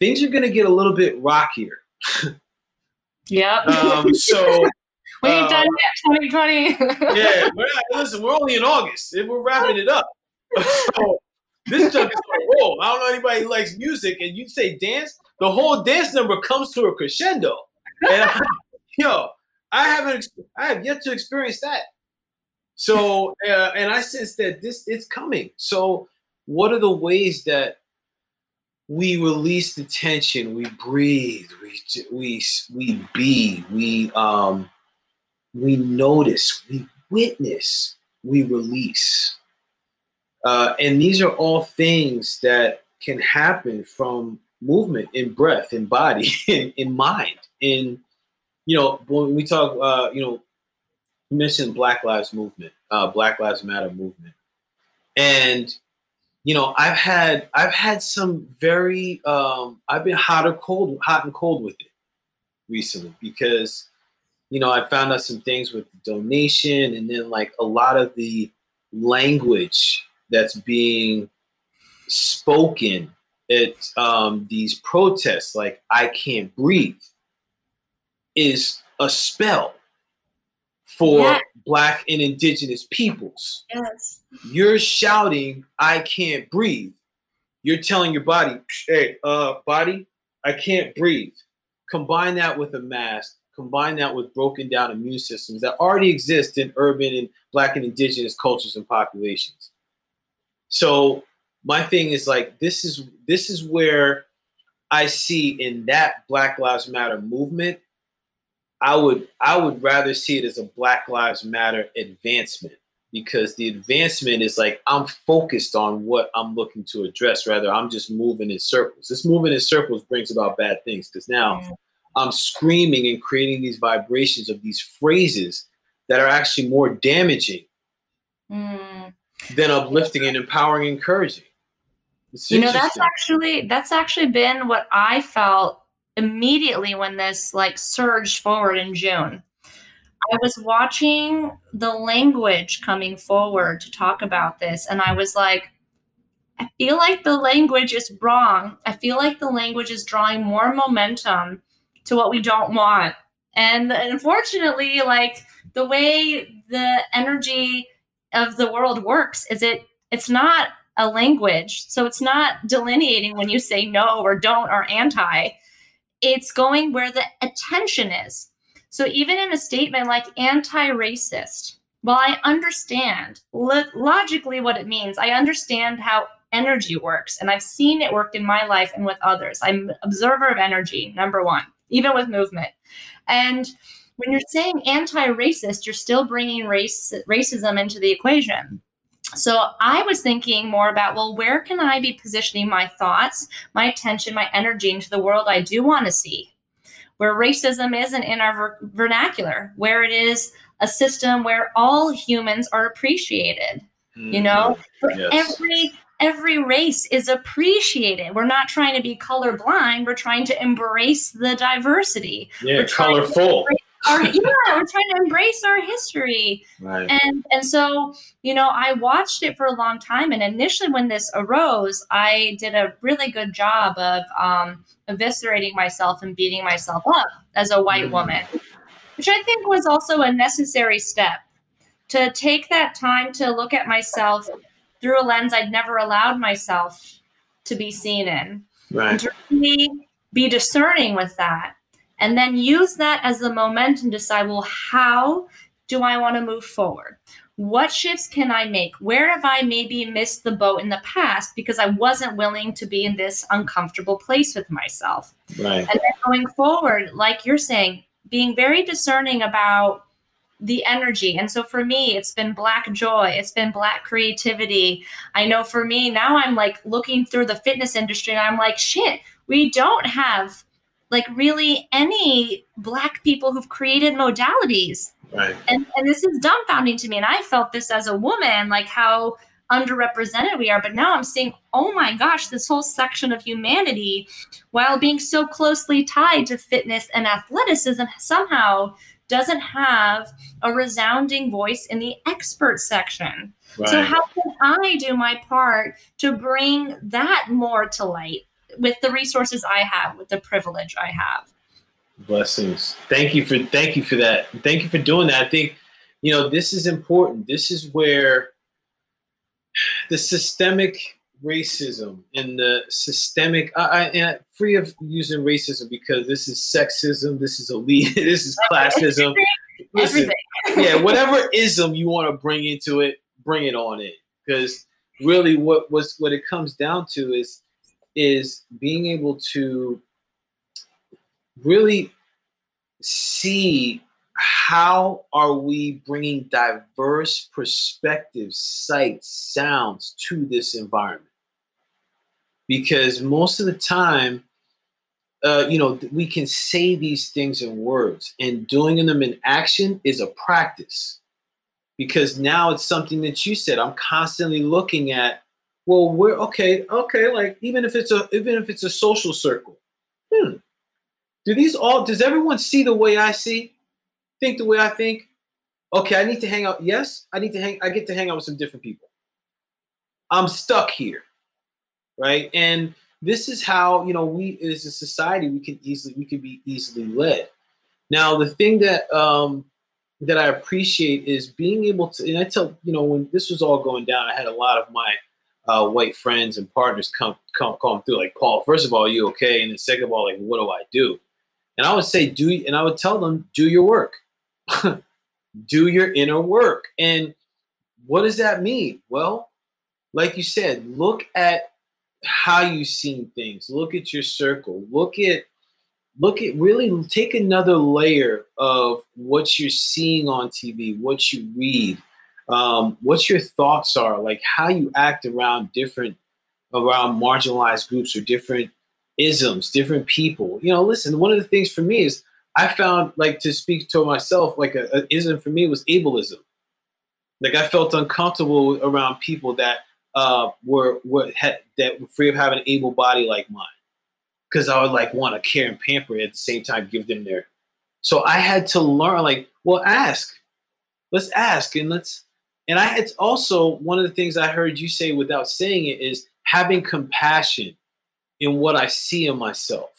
things are going to get a little bit rockier. yeah. Um, so we ain't uh, done yet, 2020. yeah, we're not, listen, we're only in August. We're wrapping it up. so this junk is going to roll. I don't know anybody who likes music, and you say dance, the whole dance number comes to a crescendo. And I, yo, I haven't, I have yet to experience that. So, uh, and I sense that this is coming. So, what are the ways that we release the tension, we breathe, we we we be, we um, we notice, we witness, we release, uh, and these are all things that can happen from movement in breath, in body, in, in mind, in you know, when we talk, uh, you know, you mentioned Black Lives Movement, uh, Black Lives Matter movement, and you know, I've had I've had some very um, I've been hot or cold, hot and cold with it recently because you know I found out some things with the donation, and then like a lot of the language that's being spoken at um, these protests, like "I can't breathe," is a spell for Yeah. Black and Indigenous peoples. Yes. You're shouting, "I can't breathe." You're telling your body, "Hey, uh, body, I can't breathe." Combine that with a mask. Combine that with broken down immune systems that already exist in urban and Black and Indigenous cultures and populations. So my thing is like this is this is where I see in that Black Lives Matter movement, I would I would rather see it as a Black Lives Matter advancement because the advancement is like I'm focused on what I'm looking to address rather I'm just moving in circles. This moving in circles brings about bad things because now Mm. I'm screaming and creating these vibrations of these phrases that are actually more damaging Mm. than uplifting and empowering and encouraging. You know, that's actually that's actually been what I felt immediately when this like surged forward in June. I was watching the language coming forward to talk about this, and I was like, I feel like the language is wrong. I feel like the language is drawing more momentum to what we don't want. And unfortunately, like the way the energy of the world works is it it's not a language. So it's not delineating when you say no or don't or anti. It's going where the attention is. So even in a statement like anti-racist, while I understand lo- logically what it means, I understand how energy works and I've seen it work in my life and with others. I'm observer of energy, number 1, even with movement. And when you're saying anti-racist, you're still bringing race racism into the equation. So I was thinking more about, well, where can I be positioning my thoughts, my attention, my energy into the world I do want to see, where racism isn't in our ver- vernacular, where it is a system where all humans are appreciated. You know, mm-hmm. Yes. every every race is appreciated. We're not trying to be colorblind. We're trying to embrace the diversity. yeah, we're trying to colorful. Our, yeah, we're trying to embrace our history Right. and and so you know i watched it for a long time and initially when this arose i did a really good job of um, eviscerating myself and beating myself up as a white Mhm. woman which i think was also a necessary step to take that time to look at myself through a lens i'd never allowed myself to be seen in Right. to really be discerning with that and then use that as the momentum to decide well how do i want to move forward? What shifts can i make? Where have i maybe missed the boat in the past because i wasn't willing to be in this uncomfortable place with myself? Right. and then going forward like you're saying being very discerning about the energy. And so for me it's been black joy. It's been black creativity. I know for me now i'm like looking through the fitness industry and i'm like shit we don't have like really any black people who've created modalities Right. and, and this is dumbfounding to me and i felt this as a woman like how underrepresented we are but now i'm seeing oh my gosh this whole section of humanity while being so closely tied to fitness and athleticism somehow doesn't have a resounding voice in the expert section Right. so how can i do my part to bring that more to light with the resources i have with the privilege i have Blessings. Thank you for thank you for that. Thank you for doing that. I think you know this is important. This is where the systemic racism and the systemic I, I and free of using racism because this is sexism, this is elite, this is classism. Listen, yeah, whatever ism you want to bring into it, bring it on in. Because really, what was what it comes down to is is being able to really see how are we bringing diverse perspectives, sights, sounds to this environment. Because most of the time, uh, you know, we can say these things in words, and doing them in action is a practice. Because now it's something that you said. I'm constantly looking at. Well, we're okay, okay. Like even if it's a even if it's a social circle, hmm. Do these all? Does everyone see the way I see? Think the way I think? Okay, I need to hang out. Yes, I need to hang. I get to hang out with some different people. I'm stuck here, right? And this is how you know we as a society we can easily we can be easily led. Now the thing that um, that I appreciate is being able to, and I tell you know when this was all going down, I had a lot of my uh, white friends and partners come come come through like Paul. First of all, are you okay? And then second of all, like what do I do? And I would say do, and I would tell them do your work, do your inner work. And what does that mean? Well, like you said, look at how you've seen things. Look at your circle. Look at look at really take another layer of what you're seeing on TV, what you read, um, what your thoughts are, like how you act around different around marginalized groups or different isms, different people. You know, listen, one of the things for me is I found like to speak to myself, like a, a ism for me was ableism. Like I felt uncomfortable around people that uh, were were had, that were free of having an able body like mine, because I would like want to care and pamper at the same time, give them their. So I had to learn, like, well, ask, let's ask, and let's. And I had also one of the things I heard you say without saying it is having compassion in what I see in myself,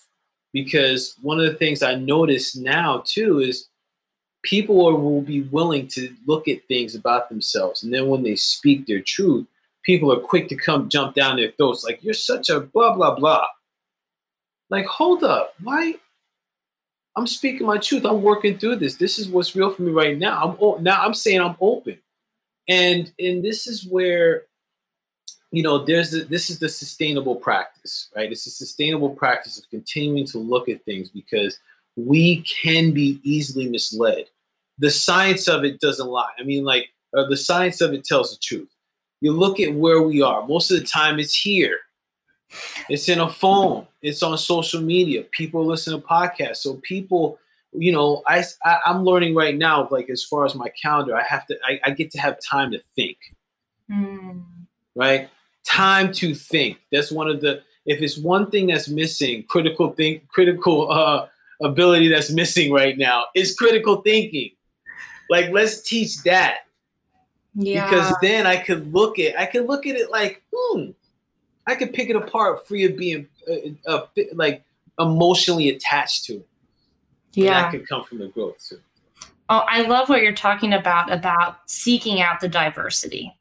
because one of the things I notice now too is people will be willing to look at things about themselves, and then when they speak their truth people are quick to come jump down their throats like you're such a blah blah blah. Like hold up. Why? I'm speaking my truth. I'm working through this. This is what's real for me right now. I'm now i'm saying i'm open and and this is where you know there's this is the sustainable practice right it's a sustainable practice of continuing to look at things because we can be easily misled the science of it doesn't lie i mean like uh, the science of it tells the truth you look at where we are. Most of the time, it's here. It's in a phone. It's on social media. People listen to podcasts. So people, you know, I, I am learning right now. Like as far as my calendar, I have to. I, I get to have time to think. Mm. Right, time to think. That's one of the. If it's one thing that's missing, critical think, critical uh, ability that's missing right now is critical thinking. Like let's teach that yeah. Because then I could look at I could look at it like, hmm, I could pick it apart free of being uh, uh, like emotionally attached to it. Yeah. And that could come from the growth too. Oh, I love what you're talking about about seeking out the diversity,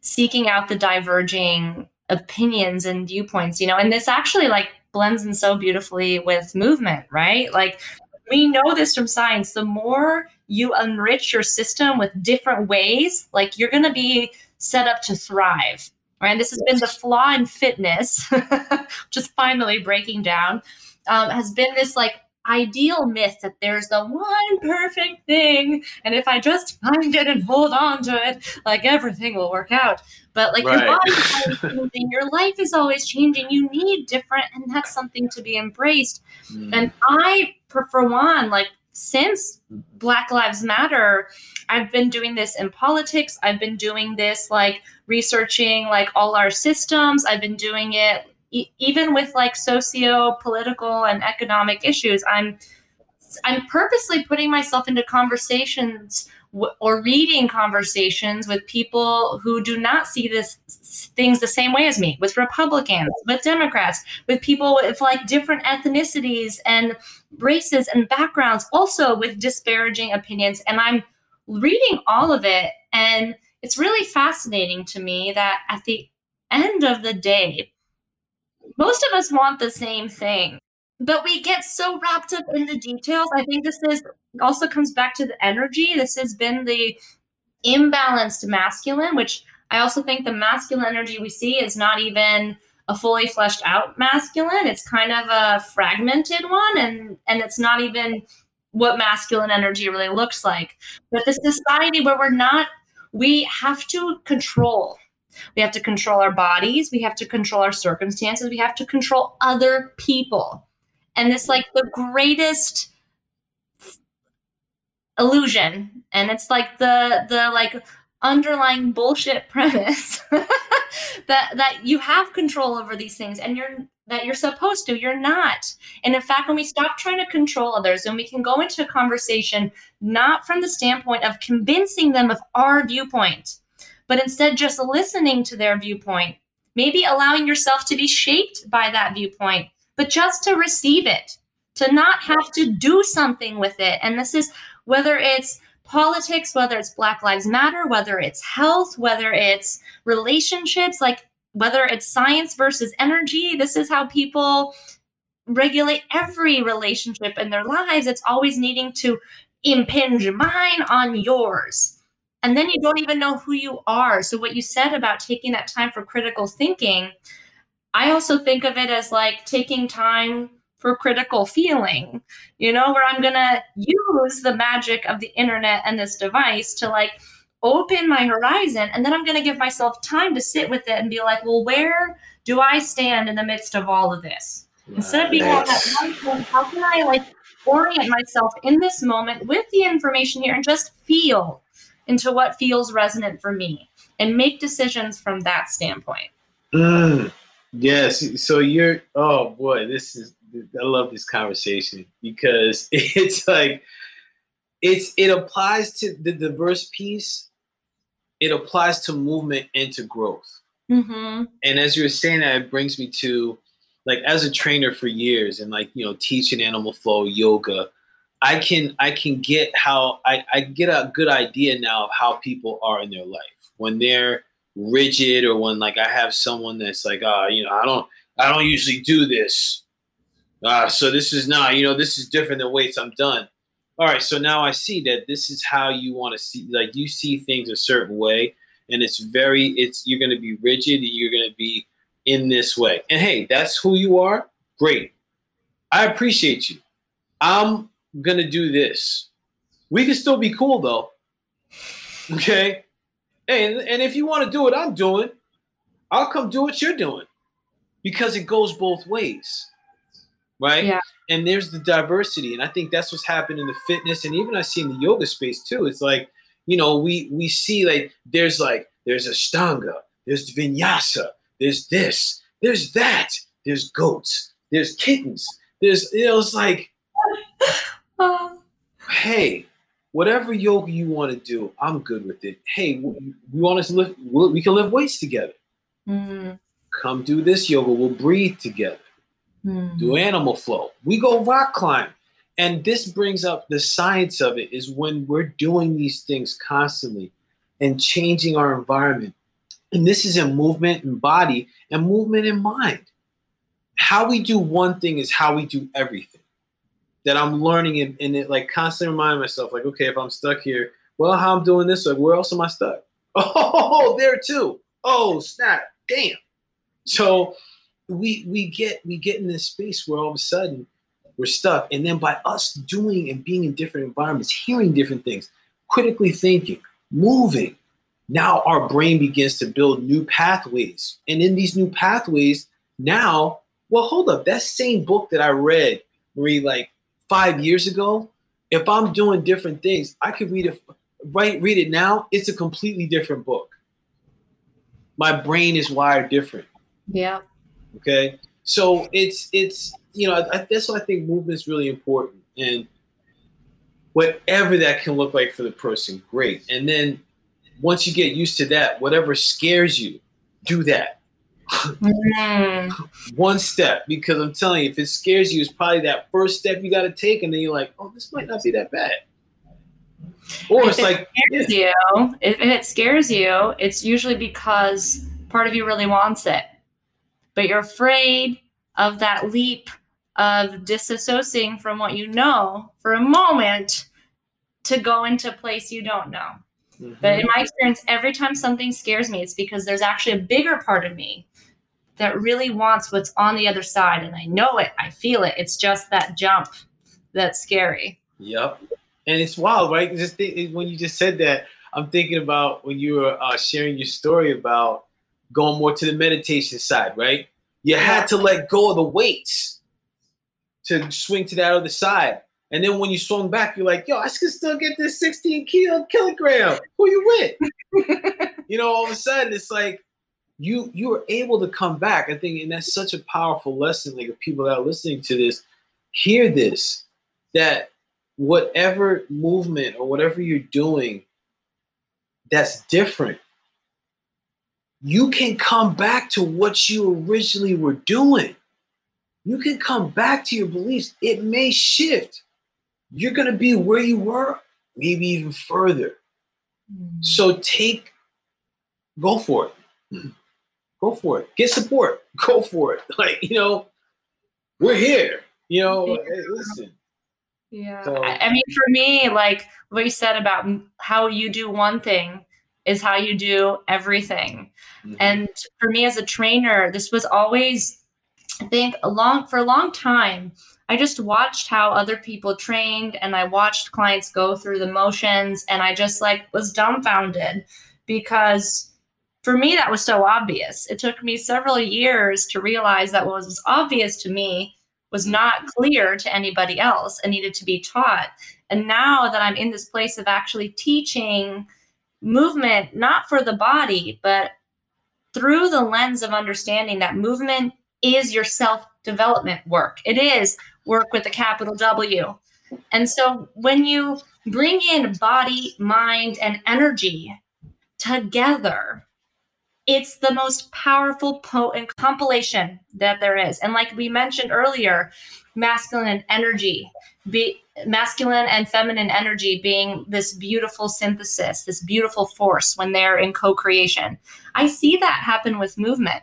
seeking out the diverging opinions and viewpoints, you know, and this actually like blends in so beautifully with movement, right? Like we know this from science. The more you enrich your system with different ways, like you're going to be set up to thrive. Right. This has been the flaw in fitness, just finally breaking down, um, has been this like ideal myth that there's the one perfect thing and if i just find it and hold on to it like everything will work out. But like right. your body is always changing your life is always changing. You need different and that's something to be embraced. Mm. and i for one like since black lives matter i've been doing this in politics. I've been doing this like researching like all our systems. I've been doing it even with like socio political and economic issues i'm i'm purposely putting myself into conversations or reading conversations with people who do not see this things the same way as me with republicans with democrats with people with like different ethnicities and races and backgrounds also with disparaging opinions. And i'm reading all of it and it's really fascinating to me that at the end of the day most of us want the same thing, but we get so wrapped up in the details. I think this is also comes back to the energy. This has been the imbalanced masculine, which I also think the masculine energy we see is not even a fully fleshed out masculine. It's kind of a fragmented one, and and it's not even what masculine energy really looks like. But the society where we're not, we have to control we have to control our bodies. We have to control our circumstances. We have to control other people. And it's like the greatest illusion. And it's like the the like underlying bullshit premise that that you have control over these things and you're that you're supposed to you're not and in fact when we stop trying to control others and we can go into a conversation not from the standpoint of convincing them of our viewpoint but instead just listening to their viewpoint maybe allowing yourself to be shaped by that viewpoint, but just to receive it, to not have to do something with it. And this is whether it's politics, whether it's Black Lives Matter, whether it's health, whether it's relationships, like whether it's science versus energy. This is how people regulate every relationship in their lives. It's always needing to impinge mine on yours. And then you don't even know who you are. So, what you said about taking that time for critical thinking, I also think of it as like taking time for critical feeling, you know, where I'm going to use the magic of the internet and this device to like open my horizon. And then I'm going to give myself time to sit with it and be like, well, where do I stand in the midst of all of this? Instead of being on that one point, how can I like orient myself in this moment with the information here and just feel into what feels resonant for me and make decisions from that standpoint? Mm, yes. So you're, oh boy, this is I love this conversation because it's like it's it applies to the diverse piece. It applies to movement and to growth. Mm-hmm. And as you were saying that, it brings me to like as a trainer for years and like you know teaching animal flow yoga. I can I can get how I, I get a good idea now of how people are in their life when they're rigid or when like I have someone that's like uh, you know I don't I don't usually do this uh, so this is not, you know, this is different than weights. I'm done. All right. So now I see that this is how you want to see, like you see things a certain way, and it's very, it's you're going to be rigid and you're going to be in this way. And hey, that's who you are. Great. I appreciate you. I'm to do this. We can still be cool though. Okay. And, and if you want to do what I'm doing, I'll come do what you're doing because it goes both ways right? Yeah. And there's the diversity, and I think that's what's happened in the fitness, and even I see in the yoga space too. It's like, you know, we we see like there's like there's Ashtanga, there's Vinyasa, there's this, there's that, there's goats, there's kittens, there's you know, it's like, hey, whatever yoga you want to do, I'm good with it. Hey, we want us to live, we can live weights together. Mm-hmm. Come do this yoga. We'll breathe together mm. do animal flow. We go rock climb. And this brings up the science of it is when we're doing these things constantly and changing our environment. And this is in movement and body and movement in mind. How we do one thing is how we do everything. That I'm learning and, and it like constantly remind myself, like, okay, if I'm stuck here, well, how I'm doing this, like, where else am I stuck? Oh, there too. Oh, snap. Damn. So we we get we get in this space where all of a sudden we're stuck and then by us doing and being in different environments hearing different things critically thinking moving now our brain begins to build new pathways and in these new pathways now well hold up that same book that i read marie like five years ago if i'm doing different things i could read it right read it now. It's a completely different book. My brain is wired different. Yeah. Okay, so it's it's you know I, that's why I think movement is really important, and whatever that can look like for the person, great. And then once you get used to that, whatever scares you, do that. Mm. One step, because I'm telling you, if it scares you, it's probably that first step you got to take, and then you're like, oh, this might not be that bad. Or if it's it like, scares yeah. you, if it scares you, it's usually because part of you really wants it but you're afraid of that leap of disassociating from what you know for a moment to go into a place you don't know. Mm-hmm. But in my experience, every time something scares me, it's because there's actually a bigger part of me that really wants what's on the other side. And I know it, I feel it. It's just that jump that's scary. Yep. And it's wild, right? Just th- when you just said that, I'm thinking about when you were uh, sharing your story about going more to the meditation side, right? You had to let go of the weights to swing to that other side. And then when you swung back, you're like, yo, I can still get this 16 kilo kilogram. Who you with? you know, all of a sudden it's like you you were able to come back. I think, and that's such a powerful lesson. Like if people that are listening to this, hear this, that whatever movement or whatever you're doing that's different you can come back to what you originally were doing. You can come back to your beliefs. It may shift. You're going to be where you were, maybe even further. Mm. So take, go for it. Go for it. Get support. Go for it. Like, you know, we're here. You know, hey, listen. Yeah. So, I mean, for me, like what you said about how you do one thing is how you do everything. Mm-hmm. And for me as a trainer, this was always, I think, a long for a long time. I just watched how other people trained and I watched clients go through the motions and I just like was dumbfounded because for me that was so obvious. It took me several years to realize that what was obvious to me was not clear to anybody else and needed to be taught. And now that I'm in this place of actually teaching movement, not for the body, but through the lens of understanding that movement is your self development work. It is work with a capital W. And so when you bring in body, mind, and energy together, it's the most powerful, potent compilation that there is. And like we mentioned earlier, masculine and energy, be, masculine and feminine energy being this beautiful synthesis, this beautiful force when they're in co creation. I see that happen with movement.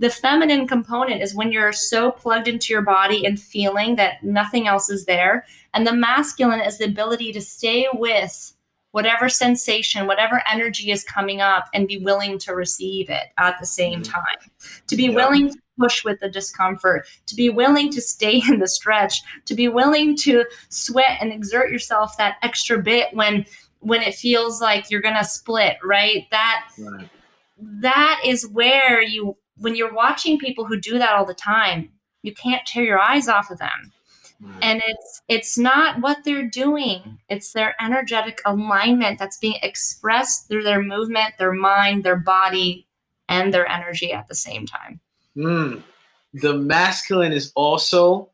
The feminine component is when you're so plugged into your body and feeling that nothing else is there. And the masculine is the ability to stay with whatever sensation, whatever energy is coming up, and be willing to receive it at the same mm-hmm. time. To be yeah. willing to push with the discomfort, to be willing to stay in the stretch, to be willing to sweat and exert yourself that extra bit when when it feels like you're gonna split, right? That right. that is where you when you're watching people who do that all the time, you can't tear your eyes off of them and it's it's not what they're doing. It's their energetic alignment that's being expressed through their movement their mind their body and their energy at the same time. Mm. the masculine is also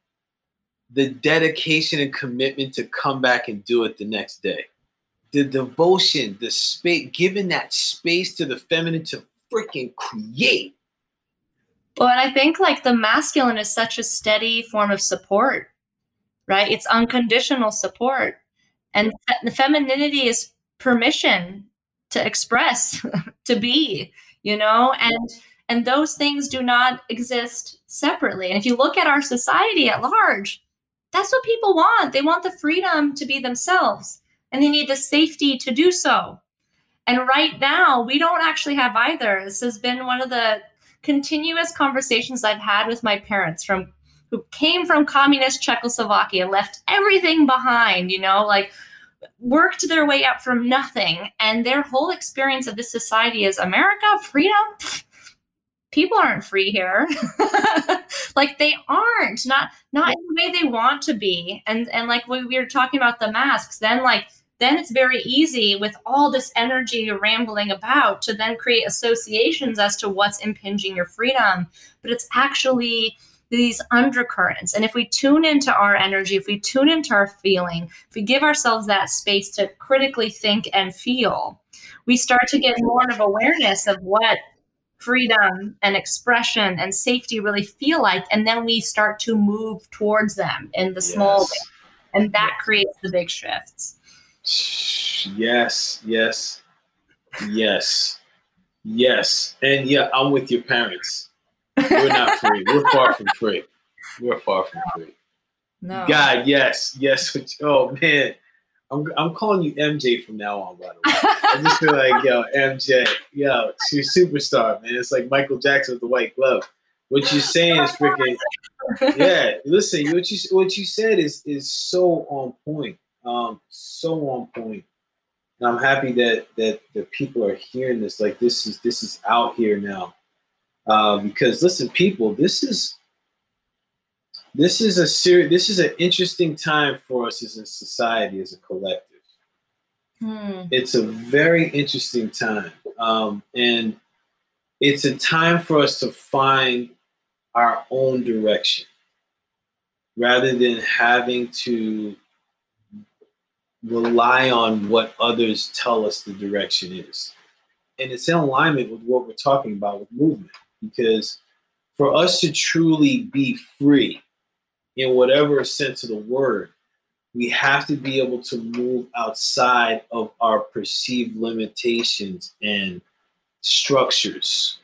the dedication and commitment to come back and do it the next day. The devotion the space giving that space to the feminine to freaking create. Well, and I think like the masculine is such a steady form of support right? It's unconditional support. And the femininity is permission to express, to be, you know, and and those things do not exist separately. And if you look at our society at large, that's what people want. They want the freedom to be themselves and they need the safety to do so. And right now, we don't actually have either. This has been one of the continuous conversations I've had with my parents from who came from communist Czechoslovakia, left everything behind, you know, like worked their way up from nothing. And their whole experience of this society is America, freedom. People aren't free here. like they aren't, not not in the way they want to be. And and like we, we were talking about the masks, then like then it's very easy with all this energy you're rambling about to then create associations as to what's impinging your freedom. But it's actually these undercurrents. And if we tune into our energy, if we tune into our feeling, if we give ourselves that space to critically think and feel, we start to get more of awareness of what freedom and expression and safety really feel like. And then we start to move towards them in the yes. small way. And that creates the big shifts. Yes, yes, yes, yes. And yeah, I'm with your parents we're not free. We're far from free. We're far from free. No. God, yes, yes. Oh man, I'm I'm calling you MJ from now on. By the way, I just feel like yo MJ, yo, she's superstar, man. It's like Michael Jackson with the white glove. What you're saying is freaking. Yeah, listen. What you what you said is is so on point. Um, so on point. And I'm happy that that the people are hearing this. Like this is this is out here now. Uh, because listen, people, this is this is a serious this is an interesting time for us as a society, as a collective. Hmm. It's a very interesting time, um, and it's a time for us to find our own direction rather than having to rely on what others tell us the direction is and it's in alignment with what we're talking about with movement because for us to truly be free in whatever sense of the word we have to be able to move outside of our perceived limitations and structures.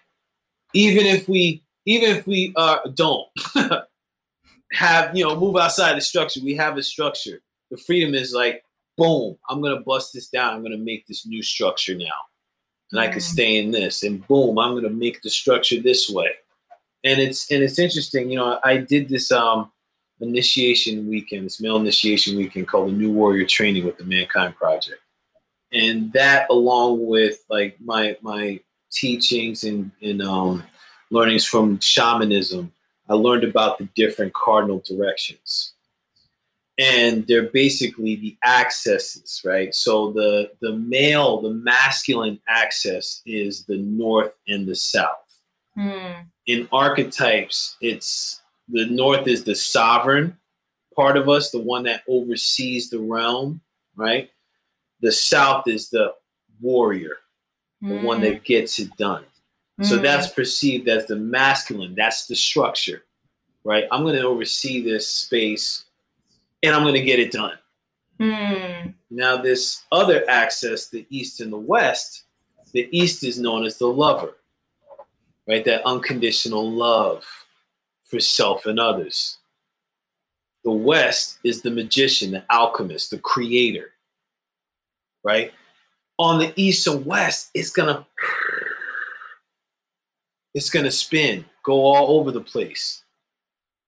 Even if we even if we uh, don't have you know move outside the structure we have a structure. The freedom is like boom i'm gonna bust this down. I'm gonna make this new structure now and i can stay in this and boom i'm gonna make the structure this way. And it's and it's interesting you know i did this um initiation weekend this male initiation weekend called the new warrior training with the mankind project. And that along with like my my teachings and, and um, learnings from shamanism i learned about the different cardinal directions and they're basically the accesses right? So the the male the masculine access is the north and the south. Hmm. in archetypes it's the north is the sovereign part of us the one that oversees the realm right? The south is the warrior the one that gets it done. So Mm. that's perceived as the masculine that's the structure right? I'm going to oversee this space and i'm going to get it done Hmm. now, this other access, the east and the west, the east is known as the lover, right? That unconditional love for self and others. The west is the magician, the alchemist, the creator, right? On the east and west, it's gonna it's gonna spin, go all over the place.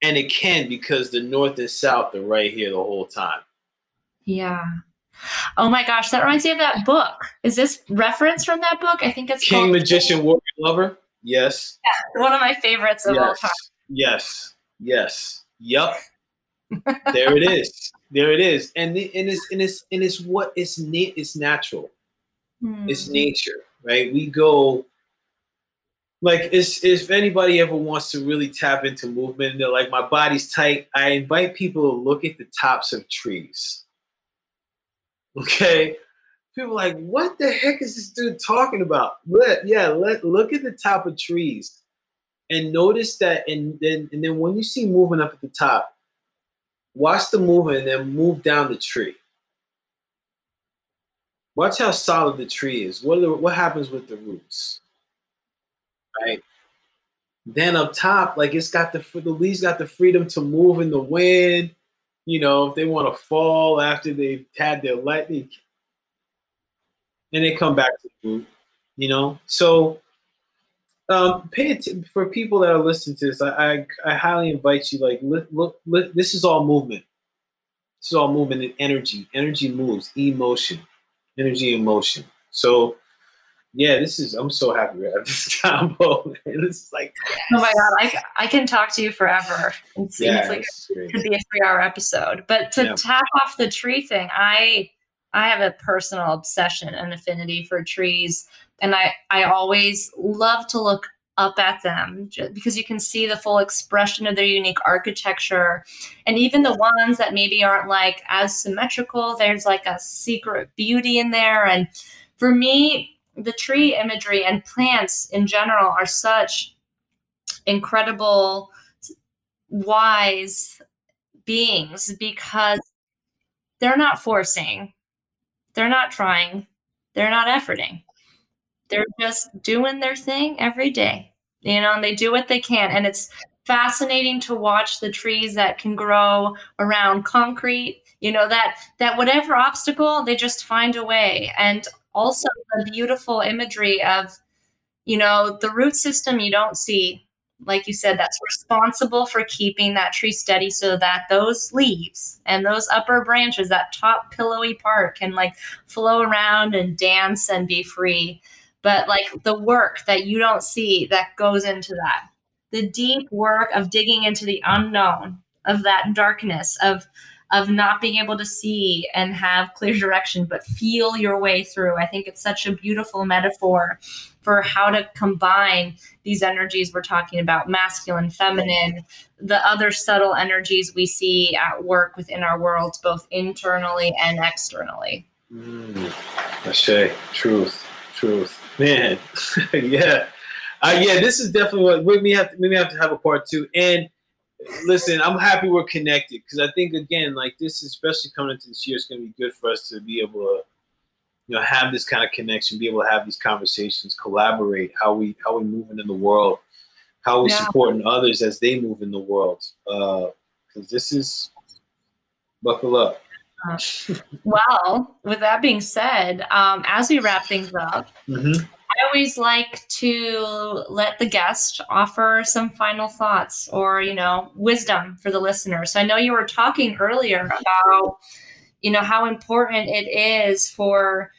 And it can because the north and south are right here the whole time. Yeah. Oh my gosh, that reminds me of that book. Is this reference from that book? I think it's King, called- magician, warrior, lover. Yes. yeah, One of my favorites of all time. Yes. Yes. Yup. there it is. There it is. And the- and it's and it's and it's what it's na- it's natural. Hmm. It's nature, right? We go like it's, if anybody ever wants to really tap into movement and they're like my body's tight, I invite people to look at the tops of trees. Okay? People like, what the heck is this dude talking about? Let, yeah, let look at the top of trees and notice that and then and then when you see movement up at the top, watch the movement and then move down the tree. Watch how solid the tree is. What the, what happens with the roots? Right. Then up top, like it's got the the leaves got the freedom to move in the wind. You know, if they want to fall after they've had their light, they, and they come back to the root. You know, so um, pay attention for people that are listening to this. I I, I highly invite you. Like, look, look, look, this is all movement. This is all movement and energy. Energy moves, emotion, energy, emotion. So, yeah, this is. I'm so happy we have this combo. This is like, Oh my god, I, I can talk to you forever. It seems yeah, like it could be a three hour episode. But to Yeah. tap off the tree thing, I I have a personal obsession and affinity for trees. And I, I always love to look up at them because you can see the full expression of their unique architecture. And even the ones that maybe aren't like as symmetrical, there's like a secret beauty in there. And for me, the tree imagery and plants in general are such incredible, wise beings because they're not forcing, they're not trying, they're not efforting. They're just doing their thing every day, you know, and they do what they can. And it's fascinating to watch the trees that can grow around concrete, you know, that that whatever obstacle, they just find a way. And also the beautiful imagery of, you know, the root system you don't see like you said, that's responsible for keeping that tree steady so that those leaves and those upper branches, that top pillowy part, can like flow around and dance and be free. But like the work that you don't see that goes into that, the deep work of digging into the unknown, of that darkness, of of not being able to see and have clear direction, but feel your way through. I think it's such a beautiful metaphor for how to combine these energies we're talking about masculine, feminine, the other subtle energies we see at work within our worlds, both internally and externally. Mm, Ashe, truth, truth. Man, yeah, uh, yeah. This is definitely what we may have. To, we may have to have a part two. And listen, I'm happy we're connected because I think again, like this, especially coming into this year, it's going to be good for us to be able to, you know, have this kind of connection, be able to have these conversations, collaborate, how we how we moving in the world, how we yeah. supporting others as they move in the world. Because uh, this is buckle up. Uh, well, with that being said, um, as we wrap things up, mm-hmm. I always like to let the guest offer some final thoughts or, you know, wisdom for the listener. So I know you were talking earlier about, you know, how important it is for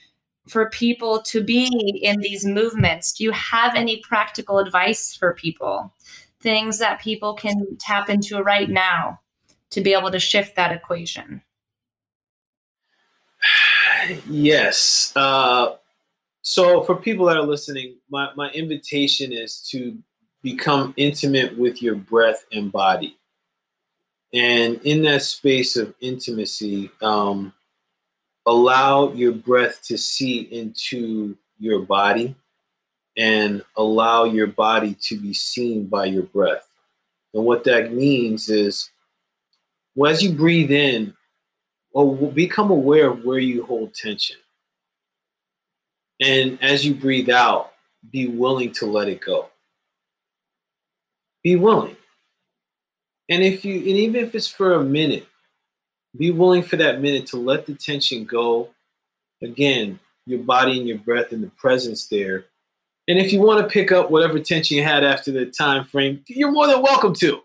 for people to be in these movements. Do you have any practical advice for people? Things that people can tap into right now to be able to shift that equation? Yes. Uh, so, for people that are listening, my, my invitation is to become intimate with your breath and body. And in that space of intimacy, um, allow your breath to see into your body and allow your body to be seen by your breath. And what that means is, well, as you breathe in, or become aware of where you hold tension. And as you breathe out, be willing to let it go. Be willing. And if you and even if it's for a minute, be willing for that minute to let the tension go. Again, your body and your breath and the presence there. And if you want to pick up whatever tension you had after the time frame, you're more than welcome to.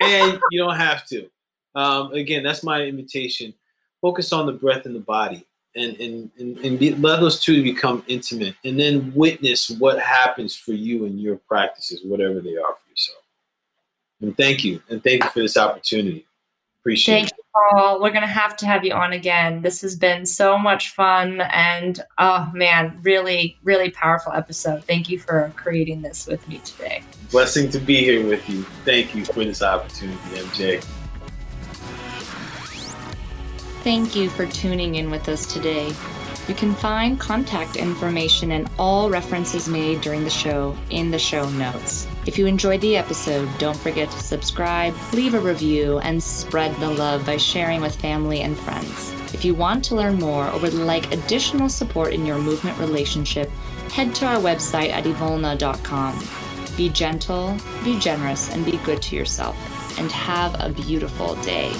and you don't have to. Um, again, that's my invitation. Focus on the breath and the body, and and and, and be, let those two become intimate, and then witness what happens for you in your practices, whatever they are for yourself. And thank you, and thank you for this opportunity. Appreciate thank it. You, Paul. We're gonna have to have you on again. This has been so much fun, and oh man, really, really powerful episode. Thank you for creating this with me today. Blessing to be here with you. Thank you for this opportunity, MJ. Thank you for tuning in with us today. You can find contact information and all references made during the show in the show notes. If you enjoyed the episode, don't forget to subscribe, leave a review, and spread the love by sharing with family and friends. If you want to learn more or would like additional support in your movement relationship, head to our website at evolna.com. Be gentle, be generous, and be good to yourself. And have a beautiful day.